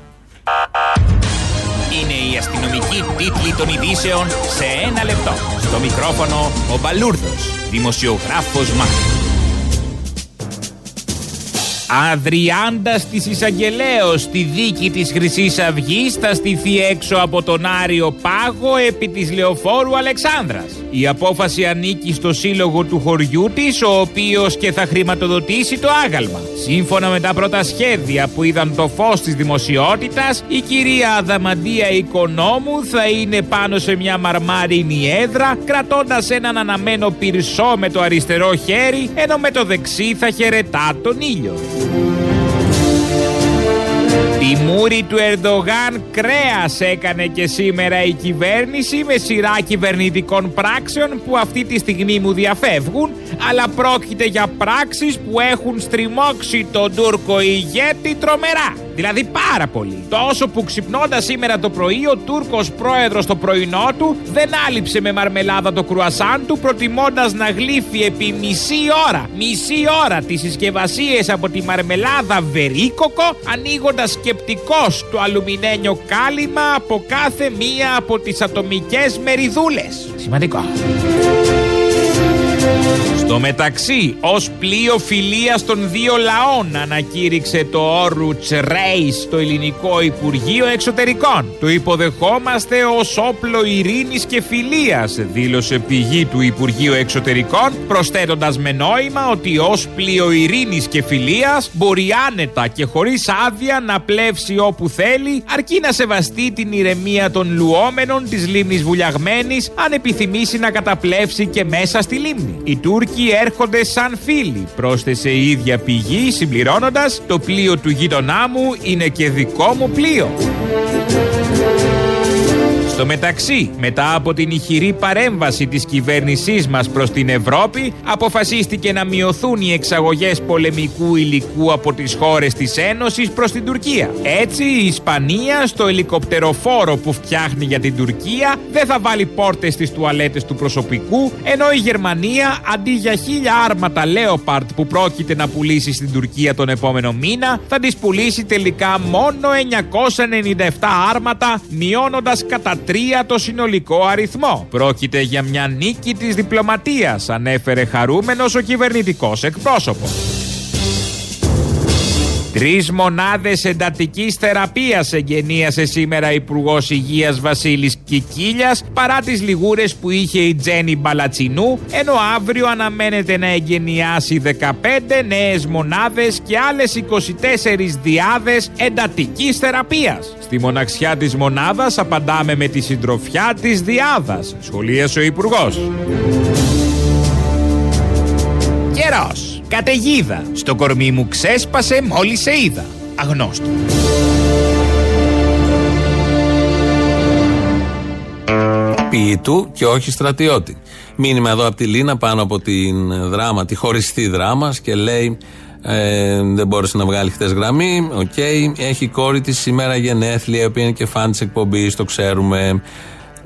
Είναι η αστυνομική τίτλη των ειδήσεων σε ένα λεπτό. Στο μικρόφωνο ο Μπαλούρδος, δημοσιογράφος Μάρκος. Αδριάντας της εισαγγελέω στη δίκη της Χρυσής Αυγής θα στηθεί έξω από τον Άριο Πάγο επί της Λεωφόρου Αλεξάνδρας. Η απόφαση ανήκει στο σύλλογο του χωριού της, ο οποίος και θα χρηματοδοτήσει το άγαλμα. Σύμφωνα με τα πρώτα σχέδια που είδαν το φως της δημοσιότητας, η κυρία Αδαμαντία Οικονόμου θα είναι πάνω σε μια μαρμάρινη έδρα, κρατώντας έναν αναμένο πυρσό με το αριστερό χέρι, ενώ με το δεξί θα χαιρετά τον ήλιο. Τη μούρη του Ερντογάν κρέας έκανε και σήμερα η κυβέρνηση με σειρά κυβερνητικών πράξεων που αυτή τη στιγμή μου διαφεύγουν αλλά πρόκειται για πράξεις που έχουν στριμώξει τον Τούρκο ηγέτη τρομερά. Δηλαδή πάρα πολύ. Τόσο που ξυπνώντας σήμερα το πρωί, ο Τούρκος πρόεδρος το πρωινό του δεν άλυψε με μαρμελάδα το κρουασάν του, προτιμώντας να γλύφει επί μισή ώρα, μισή ώρα τις συσκευασίες από τη μαρμελάδα βερίκοκο, ανοίγοντας σκεπτικός το αλουμινένιο κάλυμα από κάθε μία από τις ατομικές μεριδούλες. Σημαντικό. Στο μεταξύ, ως πλοίο φιλίας των δύο λαών, ανακήρυξε το Όρουτς Ρέι στο Ελληνικό Υπουργείο Εξωτερικών. Το υποδεχόμαστε ως όπλο ειρήνης και φιλίας, δήλωσε πηγή του Υπουργείου Εξωτερικών, προσθέτοντας με νόημα ότι ως πλοίο ειρήνης και φιλίας μπορεί άνετα και χωρίς άδεια να πλεύσει όπου θέλει, αρκεί να σεβαστεί την ηρεμία των λουόμενων της λίμνης Βουλιαγμένης, αν επιθυμήσει να καταπλέψει και μέσα στη λίμνη. Οι Τούρκοι έρχονται σαν φίλοι, πρόσθεσε η ίδια πηγή συμπληρώνοντας «Το πλοίο του γείτονά μου είναι και δικό μου πλοίο». Στο μεταξύ, μετά από την ηχηρή παρέμβαση της κυβέρνησής μας προς την Ευρώπη, αποφασίστηκε να μειωθούν οι εξαγωγές πολεμικού υλικού από τις χώρες της Ένωσης προς την Τουρκία. Έτσι, η Ισπανία στο ελικοπτεροφόρο που φτιάχνει για την Τουρκία δεν θα βάλει πόρτες στις τουαλέτες του προσωπικού, ενώ η Γερμανία αντί για χίλια άρματα Leopard που πρόκειται να πουλήσει στην Τουρκία τον επόμενο μήνα, θα τις πουλήσει τελικά μόνο 997 άρματα, μειώνοντας κατά τρία το συνολικό αριθμό. Πρόκειται για μια νίκη της διπλωματίας, ανέφερε χαρούμενος ο κυβερνητικός εκπρόσωπος. Τρεις μονάδες εντατικής θεραπείας εγγενίασε σήμερα Υπουργός Υγείας Βασίλης Κικίλιας παρά τις λιγούρες που είχε η Τζέννη Μπαλατσινού, ενώ αύριο αναμένεται να εγγενιάσει 15 νέες μονάδες και άλλες 24 διάδες εντατικής θεραπείας. Στη μοναξιά της μονάδας απαντάμε με τη συντροφιά της διάδας, σχολίασε ο Υπουργός. Καιρός. Καταιγίδα. Στο κορμί μου ξέσπασε μόλις σε είδα. Αγνώστου. ποιητού και όχι στρατιώτη. Μήνυμα εδώ από τη Λίνα πάνω από την Δράμα, τη Χωριστή Δράμας και λέει ε, δεν μπόρεσε να βγάλει χτες γραμμή. Οκ. Έχει η κόρη της σήμερα γενέθλια, η οποία είναι και φαν της εκπομπής, το ξέρουμε.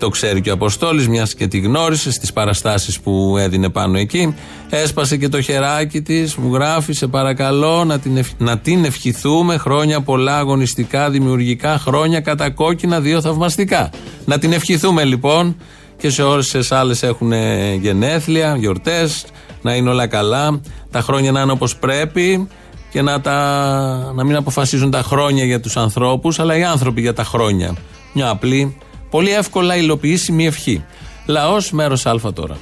Το ξέρει και ο Αποστόλης, μιας και τη γνώρισες στις παραστάσεις που έδινε πάνω εκεί. Έσπασε και το χεράκι της, μου γράφει, σε παρακαλώ να την, ευχ... να την ευχηθούμε χρόνια πολλά αγωνιστικά, δημιουργικά, χρόνια κατά κόκκινα, δύο θαυμαστικά. Να την ευχηθούμε λοιπόν και σε όσες άλλες έχουν γενέθλια, γιορτές, να είναι όλα καλά, τα χρόνια να είναι όπως πρέπει και να, τα, να μην αποφασίζουν τα χρόνια για τους ανθρώπους, αλλά οι άνθρωποι για τα χρόνια. Μια απλή Πολύ εύκολα υλοποιήσιμη ευχή. Λαός μέρος Α τώρα.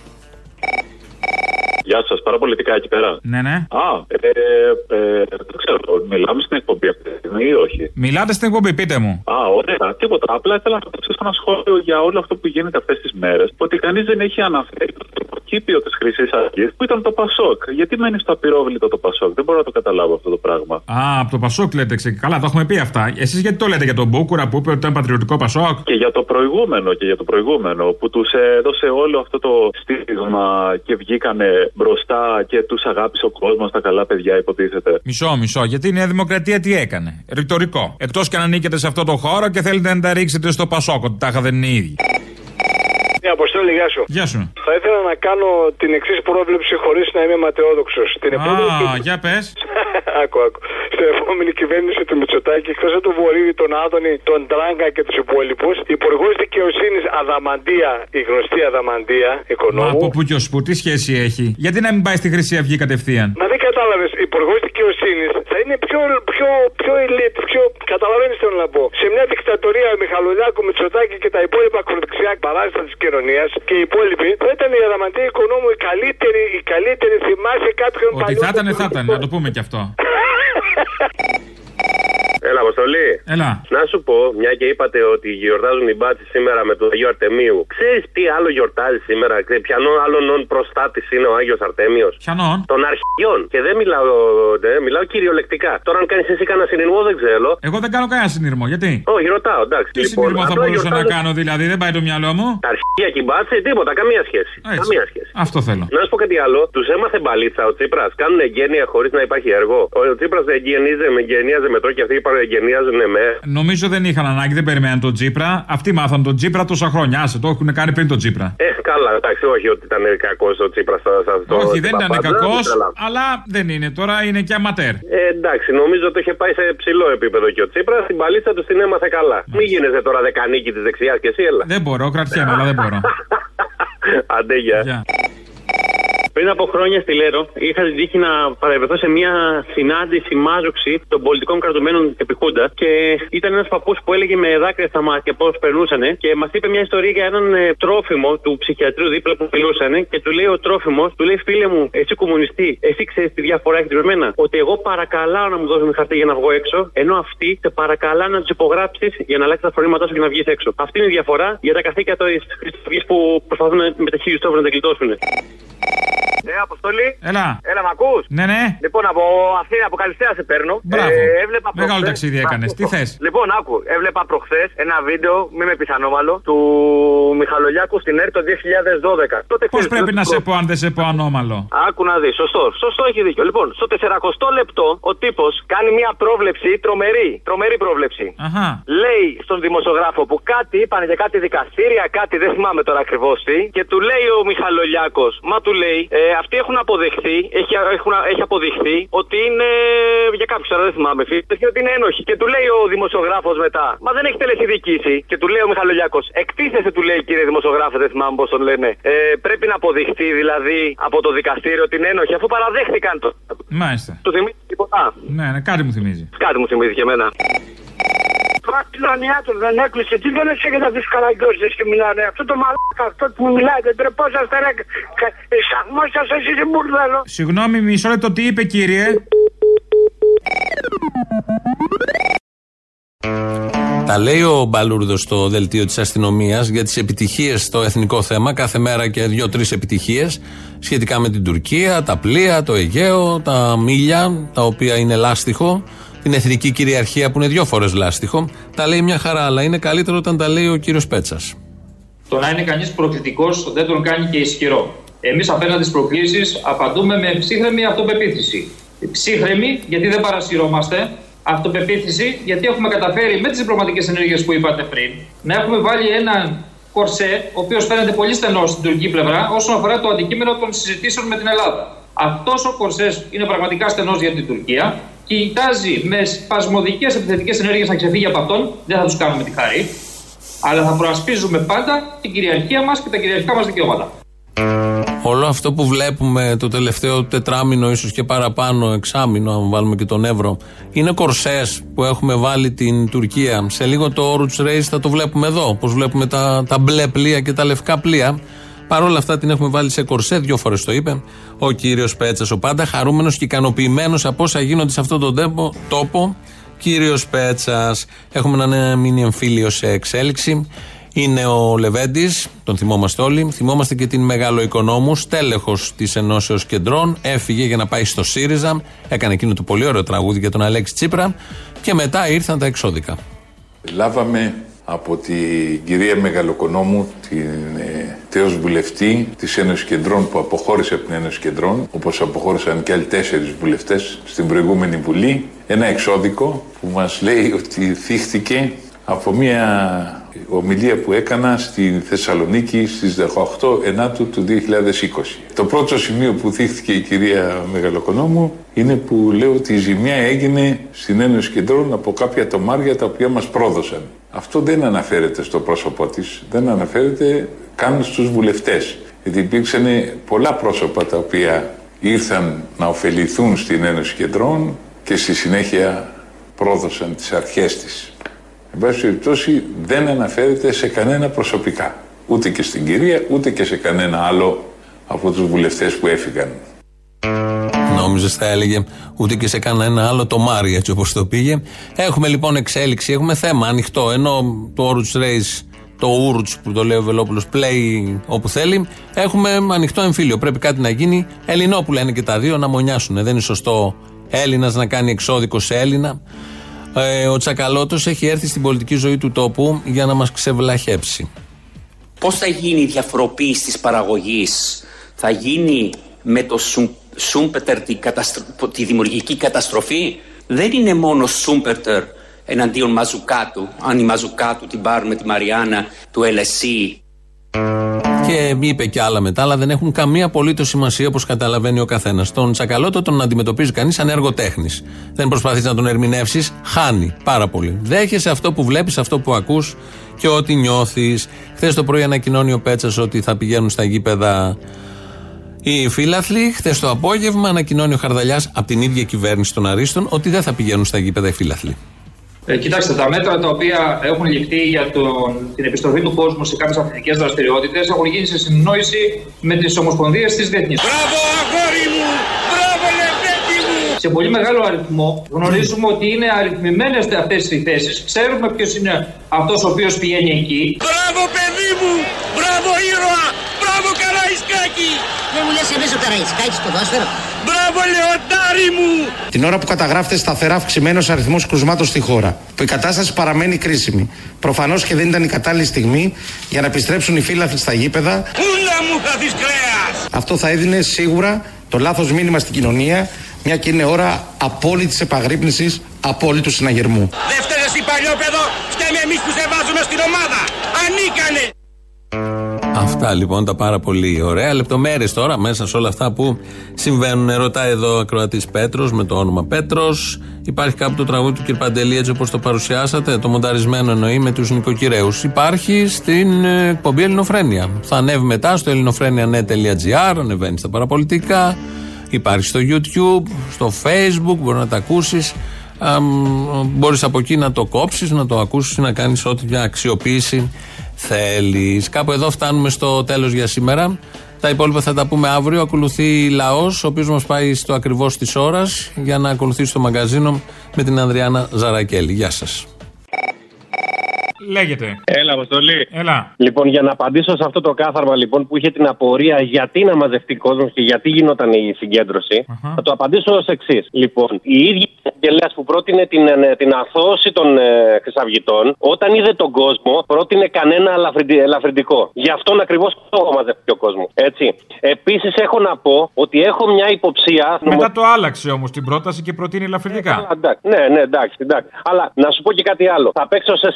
Γεια σας, παραπολιτικά εκεί πέρα. Ναι, ναι. Α, ε, ε, δεν ξέρω, μιλάμε στην εκπομπή αυτή τη στιγμή ή όχι; Μιλάτε στην εκπομπή, πείτε μου. Α, ωραία, τίποτα. Απλά ήθελα να προσθέσω ένα σχόλιο για όλο αυτό που γίνεται αυτές τις μέρες. Ότι κανείς δεν έχει αναφέρει το τροποκήπιο της Χρυσής Αυγής που ήταν το Πασόκ. Γιατί μένει στο απειρόβλητο το Πασόκ; Δεν μπορώ να το καταλάβω αυτό το πράγμα. Α, από το Πασόκ λέτε ξε... Καλά, το έχουμε πει αυτά. Εσείς γιατί το λέτε για τον Μπούκουρα που είπε ότι ήταν πατριωτικό Πασόκ; Και για το προηγούμενο και για το προηγούμενο που τους έδωσε όλο αυτό το στίγμα και βγήκανε μπροστά και τους αγάπησε ο κόσμος, τα καλά παιδιά υποτίθεται. Μισό, μισό. Γιατί η Νέα Δημοκρατία τι έκανε; Ρητορικό. Εκτός και αν ανήκετε σε αυτό το χώρο και θέλετε να τα ρίξετε στο Πασόκ, ότι τάχα δεν είναι οι ίδιοι. Ναι, Αποστόλη, γεια σου. Γεια σου. Θα ήθελα να κάνω την εξής πρόβλεψη χωρίς να είμαι ματαιόδοξος. Την επόμενη. Α, για πες. άκου, άκου. Στην επόμενη κυβέρνηση του Μητσοτάκη, εκτός από τον Βορύδη, τον Άδωνη, τον Τράγκα και τους υπόλοιπους, υπουργός δικαιοσύνης Αδαμαντία, η γνωστή Αδαμαντία, Μα οικονόμου. από πού και ως πού, τι σχέση έχει; Γιατί να μην πάει στη Χρυσή Αυγή κατευθείαν; Να δεν κατάλαβες, υπουργός δικαιοσύνης θα είναι πιο, πιο, πιο elite, πιο. Καταλαβαίνεις τι θέλω να πω. Σε μια δικτατορία Μιχαλολιάκου, Μητσοτάκη και τα υπόλοιπα ακροδεξιά παράστα της κοινωνίας και οι υπόλοιποι θα ήταν η Αδαμαντία οικονόμου η καλύτερη, η καλύτερη θυμάσαι κάποιον Ότι θα ήταν, θα ήταν, να το πούμε κι αυτό. Έλα, Αποστολή. Έλα. Να σου πω, μια και είπατε ότι γιορτάζουν οι μπάτσι σήμερα με το Αγίο Αρτεμίου. Ξέρεις τι άλλο γιορτάζει σήμερα, ξέρεις ποιανόν άλλον νον προστάτης είναι ο Άγιος Αρτέμιος; Ποιανόν; Των αρχιών. Και δεν μιλάω, ναι, μιλάω κυριολεκτικά. Τώρα, αν κάνεις εσύ κανένα συνειρμό, δεν ξέρω. Εγώ δεν κάνω κανένα συνειρμό, γιατί; Όχι, ρωτάω, εντάξει. Τι συνειρμό θα απλά μπορούσα να γιορτάζω- κάνω, δηλαδή, δεν πάει το μυαλό μου; Τα αρχεία και οι μπάτσι, τίποτα, καμία σχέση. Έτσι. Καμία σχέση. Αυτό θέλω. Να σου πω κάτι άλλο. Τους έμαθε μπαλίτσα ο Τσίπρας. Κάνουν εγγένεια χωρίς να υπάρχει έργο. Ο Τσίπρας εγγενίζε, με εγγενίαζε με το και αυτοί είπαν εγγενίαζουν με. Νομίζω δεν είχαν ανάγκη, δεν περιμέναν τον Τζίπρα. Αυτοί μάθαν τον Τζίπρα τόσα χρόνια. Άσε, το έχουν κάνει πριν τον Τζίπρα. Ε, καλά, εντάξει, όχι ότι ήταν κακός ο Τσίπρα σε αυτό. Όχι, δεν ήταν κακός, αλλά δεν είναι τώρα, είναι και αματέρ. Ε, εντάξει, νομίζω ότι είχε πάει σε ψηλό επίπεδο και ο Τσίπρα. Την παλίτσα του την έμαθε καλά. Μην γίνεσαι τώρα δεκανίκη της δεξιάς και εσύ, έλα. Δεν μπορώ, κρατιέμαι, αλλά δεν μπορώ. Αντέ, γεια. Πριν από χρόνια στη Λέρο είχα την τύχη να παρευρεθώ σε μια συνάντηση μάζοξη των πολιτικών κρατουμένων επί Χούντα και ήταν ένας παππούς που έλεγε με δάκρυα στα μάτια πώς περνούσαν και μας είπε μια ιστορία για έναν ε, τρόφιμο του ψυχιατρίου δίπλα που μιλούσαν και του λέει ο τρόφιμος, του λέει φίλε μου, εσύ κομμουνιστή, εσύ ξέρεις τι διαφορά έχει με μένα. Ότι εγώ παρακαλάω να μου δώσουν χαρτί για να βγω έξω, ενώ αυτοί σε παρακαλά να του υπογράψεις για να αλλάξει τα φρονήματά σου και να βγεις έξω. Αυτή είναι η διαφορά για τα καθήκια της Χρυσή που προσπαθούν με τα χίλιου τόπου να τα γλιτώσουν. Ναι, Αποστολή. Έλα. Έλα, μ' ακούς; Ναι, ναι. Λοιπόν, από Αθήνα, από Καλυστέα σε παίρνω. Μπράβο. έβλεπα Μεγάλο προχθές- ταξίδι έκανες. Τι θες; Λοιπόν, άκου, έβλεπα προχθές ένα βίντεο, μη με πεις ανώμαλο, του Μιχαλολιάκου στην ΕΡΤ το 2012. Τότε Πώς ξέρεις, πρέπει τότε να σε προ- πω αν δεν σε πω ανώμαλο; Άκου να δεις, σωστό. Σωστό έχει δίκιο. Λοιπόν, στο 400 λεπτό ο τύπος κάνει μια πρόβλεψη τρομερή. Τρομερή πρόβλεψη. Αχα. Λέει στον δημοσιογράφο που κάτι είπαν για κάτι δικαστήρια, κάτι δεν θυμάμαι τώρα ακριβώς τι, και του λέει ο Μιχαλολιάκος, μα του λέει, ε, αυτοί έχουν αποδεχθεί, έχει, έχουν, έχει αποδειχθεί ότι είναι για κάποιους τώρα δεν θυμάμαι φίλες, ότι είναι ένοχοι. Και του λέει ο δημοσιογράφος μετά, μα δεν έχει τελεσυδικήσει. Και του λέει ο Μιχαλολιάκος, εκτίθεσαι του λέει κύριε δημοσιογράφο, δεν θυμάμαι πώς τον λένε. Ε, πρέπει να αποδειχθεί δηλαδή από το δικαστήριο ότι είναι ένοχοι, αφού παραδέχτηκαν το. Μάλιστα. Του θυμίζει τίποτα; Ναι, ναι, κάτι μου θυμίζει. Κάτι μου θυμίζει και εμένα. Τώρα κοινωνία του δεν έκλεισε. Τι δεν έχετε του καραγκιόζε και μιλάνε. Αυτό το μαλάκα, αυτό που μιλάτε. Τρεπόσαστε ρε. Εισαγμό σα εσείς η μπουρδέλο. Συγγνώμη, μισό λεπτό, τι είπε κύριε; Τα λέει ο Μπαλούρδος στο δελτίο της αστυνομίας για τις επιτυχίες στο εθνικό θέμα. Κάθε μέρα και δύο-τρει επιτυχίες σχετικά με την Τουρκία, τα πλοία, το Αιγαίο, τα μίλια, τα οποία είναι λάστιχο, την εθνική κυριαρχία που είναι δύο φορές λάστιχο. Τα λέει μια χαρά, αλλά είναι καλύτερο όταν τα λέει ο κύριος Πέτσας. Το να είναι κανείς προκλητικός δεν τον κάνει και ισχυρό. Εμείς απέναντι στις προκλήσεις απαντούμε με ψύχρεμη αυτοπεποίθηση. Ψύχρεμη γιατί δεν παρασυρώμαστε. Αυτοπεποίθηση γιατί έχουμε καταφέρει με τις διπλωματικές ενέργειες που είπατε πριν να έχουμε βάλει έναν κορσέ, ο οποίος φαίνεται πολύ στενό στην τουρκική πλευρά, όσον αφορά το αντικείμενο των συζητήσεων με την Ελλάδα. Αυτός ο κορσέ είναι πραγματικά στενός για την Τουρκία και κοιτάζει με σπασμωδικές επιθετικές ενέργειες να ξεφύγει από αυτόν. Δεν θα τους κάνουμε τη χάρη. Αλλά θα προασπίζουμε πάντα την κυριαρχία μας και τα κυριαρχικά μας δικαιώματα. Όλο αυτό που βλέπουμε το τελευταίο τετράμινο, ίσως και παραπάνω, εξάμινο, αν βάλουμε και τον Εύρο, είναι κορσές που έχουμε βάλει την Τουρκία. Σε λίγο το Oruch Race θα το βλέπουμε εδώ. Πώς βλέπουμε τα, τα μπλε πλοία και τα λευκά πλοία. Παρ' όλα αυτά την έχουμε βάλει σε κορσέ, δύο φορές το είπε ο κύριος Πέτσας. Ο πάντα χαρούμενος και ικανοποιημένος από όσα γίνονται σε αυτόν τον τόπο, τόπο. Κύριος Πέτσας. Έχουμε έναν μήνυ εμφύλιο σε εξέλιξη. Είναι ο Λεβέντης, τον θυμόμαστε όλοι. Θυμόμαστε και την μεγάλο οικονόμου, τέλεχο της Ενώσεως Κεντρών. Έφυγε για να πάει στο ΣΥΡΙΖΑ. Έκανε εκείνο το πολύ ωραίο τραγούδι για τον Αλέξη Τσίπρα. Και μετά ήρθαν τα εξώδικα. Λάβαμε από την κυρία Μεγαλοκονόμου, την ε, τέος βουλευτή της Ένωσης Κεντρών που αποχώρησε από την Ένωση Κεντρών, όπως αποχώρησαν και άλλοι τέσσερις βουλευτές στην προηγούμενη Βουλή, ένα εξώδικο που μας λέει ότι θύχτηκε από μια ομιλία που έκανα στη Θεσσαλονίκη στις 18 Ενάτου του 2020. Το πρώτο σημείο που θύχτηκε η κυρία Μεγαλοκονόμου είναι που λέω ότι η ζημιά έγινε στην Ένωση Κεντρών από κάποια τομάρια τα οποία μας πρόδωσαν. Αυτό δεν αναφέρεται στο πρόσωπό της, δεν αναφέρεται καν στους βουλευτές. Γιατί υπήρξαν πολλά πρόσωπα τα οποία ήρθαν να ωφεληθούν στην Ένωση Κεντρών και στη συνέχεια πρόδωσαν τις αρχές της. Εν πάση περιπτώσει δεν αναφέρεται σε κανένα προσωπικά. Ούτε και στην κυρία, ούτε και σε κανένα άλλο από τους βουλευτές που έφυγαν. Νόμιζες θα έλεγε ούτε και σε κανένα άλλο το Μάρι έτσι όπως το πήγε. Έχουμε λοιπόν εξέλιξη, έχουμε θέμα ανοιχτό. Ενώ το Orange Race, το Ούρτ που το λέει ο Βελόπουλος, πλέει όπου θέλει, έχουμε ανοιχτό εμφύλιο. Πρέπει κάτι να γίνει. που λένε και τα δύο να μονιάσουν. Δεν είναι σωστό Έλληνας να κάνει εξώδικο σε Έλληνα. Ε, ο Τσακαλώτος έχει έρθει στην πολιτική ζωή του τόπου για να μας ξεβλαχέψει. Πώς θα γίνει η διαφοροποίηση της παραγωγής, θα γίνει με το Σούμπερτερ τη, τη δημιουργική καταστροφή; Δεν είναι μόνο Σούμπερτερ εναντίον Μαζουκάτου, αν η Μαζουκάτου την πάρουμε τη Μαριάννα του LSE. Και είπε και άλλα μετά, αλλά δεν έχουν καμία απολύτως σημασία όπως καταλαβαίνει ο καθένας. Τον Τσακαλώτο τον αντιμετωπίζει κανείς σαν έργο τέχνης. Δεν προσπαθείς να τον ερμηνεύσεις, χάνει πάρα πολύ. Δέχεσαι αυτό που βλέπεις, αυτό που ακούς και ό,τι νιώθεις. Χθες το πρωί ανακοινώνει ο Πέτσας ότι θα πηγαίνουν στα γήπεδα οι φίλαθλοι. Χθες το απόγευμα ανακοινώνει ο Χαρδαλιάς από την ίδια κυβέρνηση των Αρίστων ότι δεν θα πηγαίνουν στα γήπεδα οι φίλαθλοι. Ε, κοιτάξτε, τα μέτρα τα οποία έχουν ληφθεί για τον, την επιστροφή του κόσμου σε κάποιες αθλητικές δραστηριότητες έχουν γίνει σε συνεννόηση με τις ομοσπονδίες της διεθνής. Μπράβο, αγόρι μου! Μπράβο, λεφτέτη μου! Σε πολύ μεγάλο αριθμό γνωρίζουμε ότι είναι αριθμημένες αυτές οι θέσεις. Ξέρουμε ποιος είναι αυτός ο οποίος πηγαίνει εκεί. Μπράβο, παιδί μου! Μπράβο, ήρωα! Μπράβο, Καραϊσκάκη! Δεν μου λες εμείς ο Καραϊσκάκης στο δόσφαιρο. Μπράβο, λεοντάρι μου! Την ώρα που καταγράφεται σταθερά αυξημένος αριθμός κρουσμάτων στη χώρα, που η κατάσταση παραμένει κρίσιμη. Προφανώς και δεν ήταν η κατάλληλη στιγμή για να επιστρέψουν οι φύλαθλοι στα γήπεδα. Πούλα μου θα δεις κρέας! Αυτό θα έδινε σίγουρα το λάθος μήνυμα στην κοινωνία, μια και είναι ώρα απόλυτης επαγρύπνησης, απόλυτου συναγερμού. Δεν φταίει εσύ παλιόπαιδο, φταίμε εμείς που σε βάζουμε στην ομάδα! Ανίκανε! Αυτά λοιπόν τα πάρα πολύ ωραία. Λεπτομέρειες τώρα μέσα σε όλα αυτά που συμβαίνουν. Ρωτάει εδώ ο ακροατής Πέτρος με το όνομα Πέτρος. Υπάρχει κάπου το τραγούδι του κ. Παντελή έτσι όπως το παρουσιάσατε, το μονταρισμένο εννοεί με τους νοικοκυρέους. Υπάρχει στην ε, εκπομπή Ελληνοφρένια. Θα ανέβει μετά στο ελληνοφρένια.net.gr, ανεβαίνει στα παραπολιτικά. Υπάρχει στο YouTube, στο Facebook, μπορεί να τα ακούσεις. Μπορείς από εκεί να το κόψεις, να το ακούσεις, να κάνεις ό,τι αξιοποίηση θέλεις. Κάπου εδώ φτάνουμε στο τέλος για σήμερα. Τα υπόλοιπα θα τα πούμε αύριο. Ακολουθεί λαός, ο οποίος μας πάει στο ακριβώς της ώρας για να ακολουθήσει το μαγκαζίνο με την Ανδριάνα Ζαρακέλη. Γεια σας. Λέγεται. Έλα, Αποστολή. Έλα. Λοιπόν, για να απαντήσω σε αυτό το κάθαρμα λοιπόν που είχε την απορία γιατί να μαζευτεί κόσμος και γιατί γινόταν η συγκεντρωση θα το απαντήσω ως εξής. Λοιπόν, η ίδια εισαγγελέα που πρότεινε την, ε, την αθώωση των ε, χρυσαυγητών, όταν είδε τον κόσμο, πρότεινε κανένα ελαφρυντι, ελαφρυντικό. Γι' αυτόν ακριβώς το μαζευτεί ο κόσμος. Έτσι. Επίσης, έχω να πω ότι έχω μια υποψία. Μετά το άλλαξε όμως την πρόταση και προτείνει ελαφρυντικά. Ε, εντάξει. Ναι, ναι, εντάξει, εντάξει. Αλλά να σου πω και κάτι άλλο. Θα παίξω σε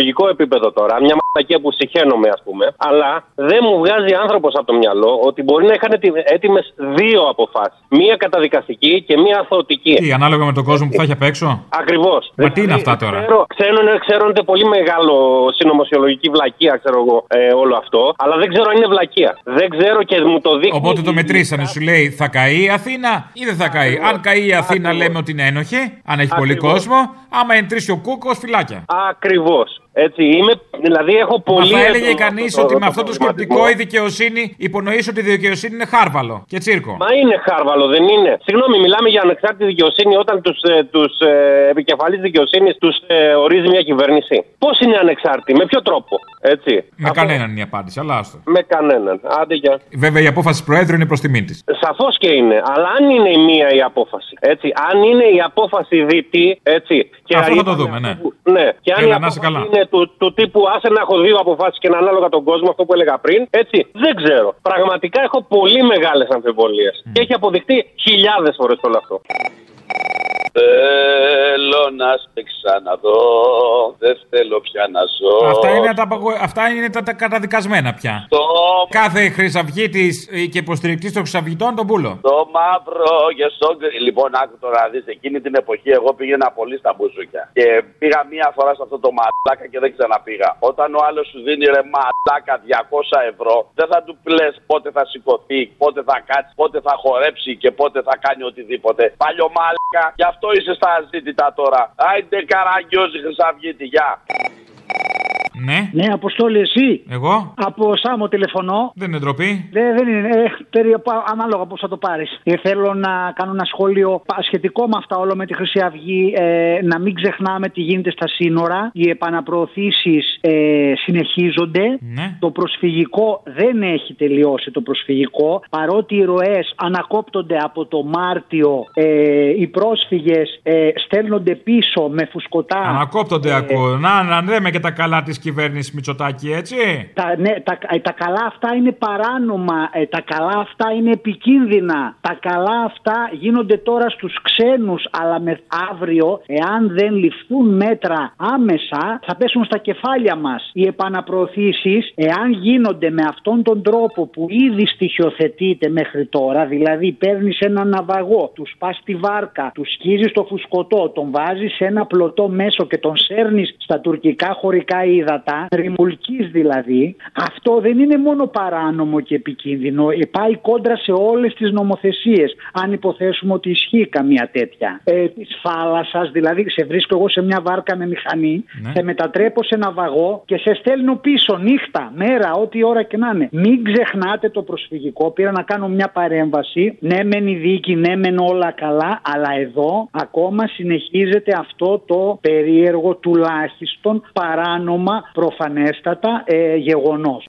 συνωμοσιολογικό επίπεδο τώρα. Μια μαλακία που συχαίνομαι, ας πούμε. Αλλά δεν μου βγάζει άνθρωπος από το μυαλό ότι μπορεί να είχαν έτοιμες δύο αποφάσεις. Μία καταδικαστική και μία αθωτική. Τι, ανάλογα με τον κόσμο που θα έχει απ' έξω; Ακριβώς. Μα τι είναι αυτά τώρα; Ξέρω, ξέρω, ξέρω ότι είναι πολύ μεγάλο συνωμοσιολογική βλακεία, ξέρω εγώ, ε, όλο αυτό. Αλλά δεν ξέρω αν είναι βλακεία. Δεν ξέρω και μου το δείχνει. Οπότε το μετρήσανε, σου λέει θα καεί η Αθήνα ή δεν θα καεί; Αν καεί η Αθήνα, λέμε ότι είναι ένοχη, αν έχει πολύ κόσμο. Άμα εντρήσει ο κούκος, φυλάκια. Ακριβώς. Έτσι, είμαι, δηλαδή έχω Μα πολύ. θα έλεγε έντονο κανείς αυτό ότι το- με αυτό το προβληματισμό. σκεπτικό η δικαιοσύνη υπονοείς ότι η δικαιοσύνη είναι χάρβαλο και τσίρκο. Μα είναι χάρβαλο, δεν είναι. Συγγνώμη, μιλάμε για ανεξάρτητη δικαιοσύνη όταν τους τους, ε, επικεφαλεί δικαιοσύνης τους ε, ορίζει μια κυβέρνηση. Πώς είναι ανεξάρτητη, με ποιο τρόπο, έτσι. Με κανέναν είναι η απάντηση, αλλά άστο. Με κανέναν. Άντε για. Βέβαια η απόφαση του Προέδρου είναι προς τιμή της. Σαφώς και είναι. Αλλά αν είναι η μία η απόφαση. Έτσι, αν είναι η απόφαση δίτη, έτσι. Και Αυτό θα το είπαμε δούμε, ναι. που- ναι. Και αν Έλα, η να είσαι απόφαση καλά. είναι του, του τύπου άσε να έχω δύο αποφάσεις και να ανάλογα τον κόσμο, αυτό που έλεγα πριν, έτσι. Δεν ξέρω. Πραγματικά έχω πολύ μεγάλες αμφιβολίες. Και έχει αποδειχτεί χιλιάδες φορές όλο αυτό. Θέλω να σε ξαναδώ, δεν θέλω πια να ζω. Αυτά είναι τα, απαγο- αυτά είναι τα, τα καταδικασμένα πια. Το, Κάθε χρυσαυγήτης και υποστηρικτής των χρυσαυγητών τον πούλο. το μαύρο και στο γκρι- Λοιπόν, άκου τώρα να δεις, εκείνη την εποχή εγώ πήγαινα πολύ στα μπουζούκια. Και πήγα μία φορά σε αυτό το μαλάκα και δεν ξαναπήγα. Όταν ο άλλος σου δίνει ρε μαλάκα 200 ευρώ, δεν θα του λες πότε θα σηκωθεί, πότε θα κάτσει, πότε θα χορέψει και πότε θα κάνει οτιδήποτε. Παλιό μαλάκα, γι' αυτό είσαι στα αζήτητα τώρα. Άιντε καραγκιόζη χρυσαυγίτη, γεια. Ναι. Ναι, Αποστόλη, εσύ. Εγώ. Από Σάμο τηλεφωνώ. Δεν είναι ντροπή. Δεν, δεν είναι. Ε, περί- πα- ανάλογα πώς θα το πάρεις. Ε, θέλω να κάνω ένα σχόλιο πα- σχετικό με αυτά όλο με τη Χρυσή Αυγή. Ε, να μην ξεχνάμε τι γίνεται στα σύνορα. Οι επαναπροωθήσεις ε, συνεχίζονται. Ναι. Το προσφυγικό δεν έχει τελειώσει το προσφυγικό. Παρότι οι ροές ανακόπτονται από το Μάρτιο, ε, οι πρόσφυγες ε, στέλνονται πίσω με φουσκωτά. Ανακόπτονται ακούω. Να, να λέμε και τα καλά της κυβέρνηση Μητσοτάκη, έτσι; Τα, ναι, τα, ε, τα καλά αυτά είναι παράνομα, ε, τα καλά αυτά είναι επικίνδυνα. Τα καλά αυτά γίνονται τώρα στους ξένους, αλλά με αύριο, εάν δεν ληφθούν μέτρα άμεσα, θα πέσουν στα κεφάλια μας. Οι επαναπροωθήσεις, εάν γίνονται με αυτόν τον τρόπο που ήδη στοιχειοθετείται μέχρι τώρα, δηλαδή παίρνεις ένα ναυαγό, τους σπάς τη βάρκα, τους σκίζεις το φουσκωτό, τον βάζεις σε ένα πλωτό μέσο και τον σέρνεις στα τουρκικά χωρικά ύδατα, ρημουλκής δηλαδή, αυτό δεν είναι μόνο παράνομο και επικίνδυνο, ε, πάει κόντρα σε όλες τις νομοθεσίες, αν υποθέσουμε ότι ισχύει καμία τέτοια. Ε, της θάλασσας, δηλαδή σε βρίσκω εγώ σε μια βάρκα με μηχανή, Ναι. σε μετατρέπω σε ναυαγό και σε στέλνω πίσω νύχτα, μέρα, ό,τι ώρα και να είναι. Μην ξεχνάτε το προσφυγικό, πήρα να κάνω μια παρέμβαση, ναι μεν η δίκη, ναι μεν όλα καλά, αλλά εδώ ακόμα συνεχίζεται αυτό το περίεργο τουλάχιστον παράνομα προφανέστατα ε, γεγονός.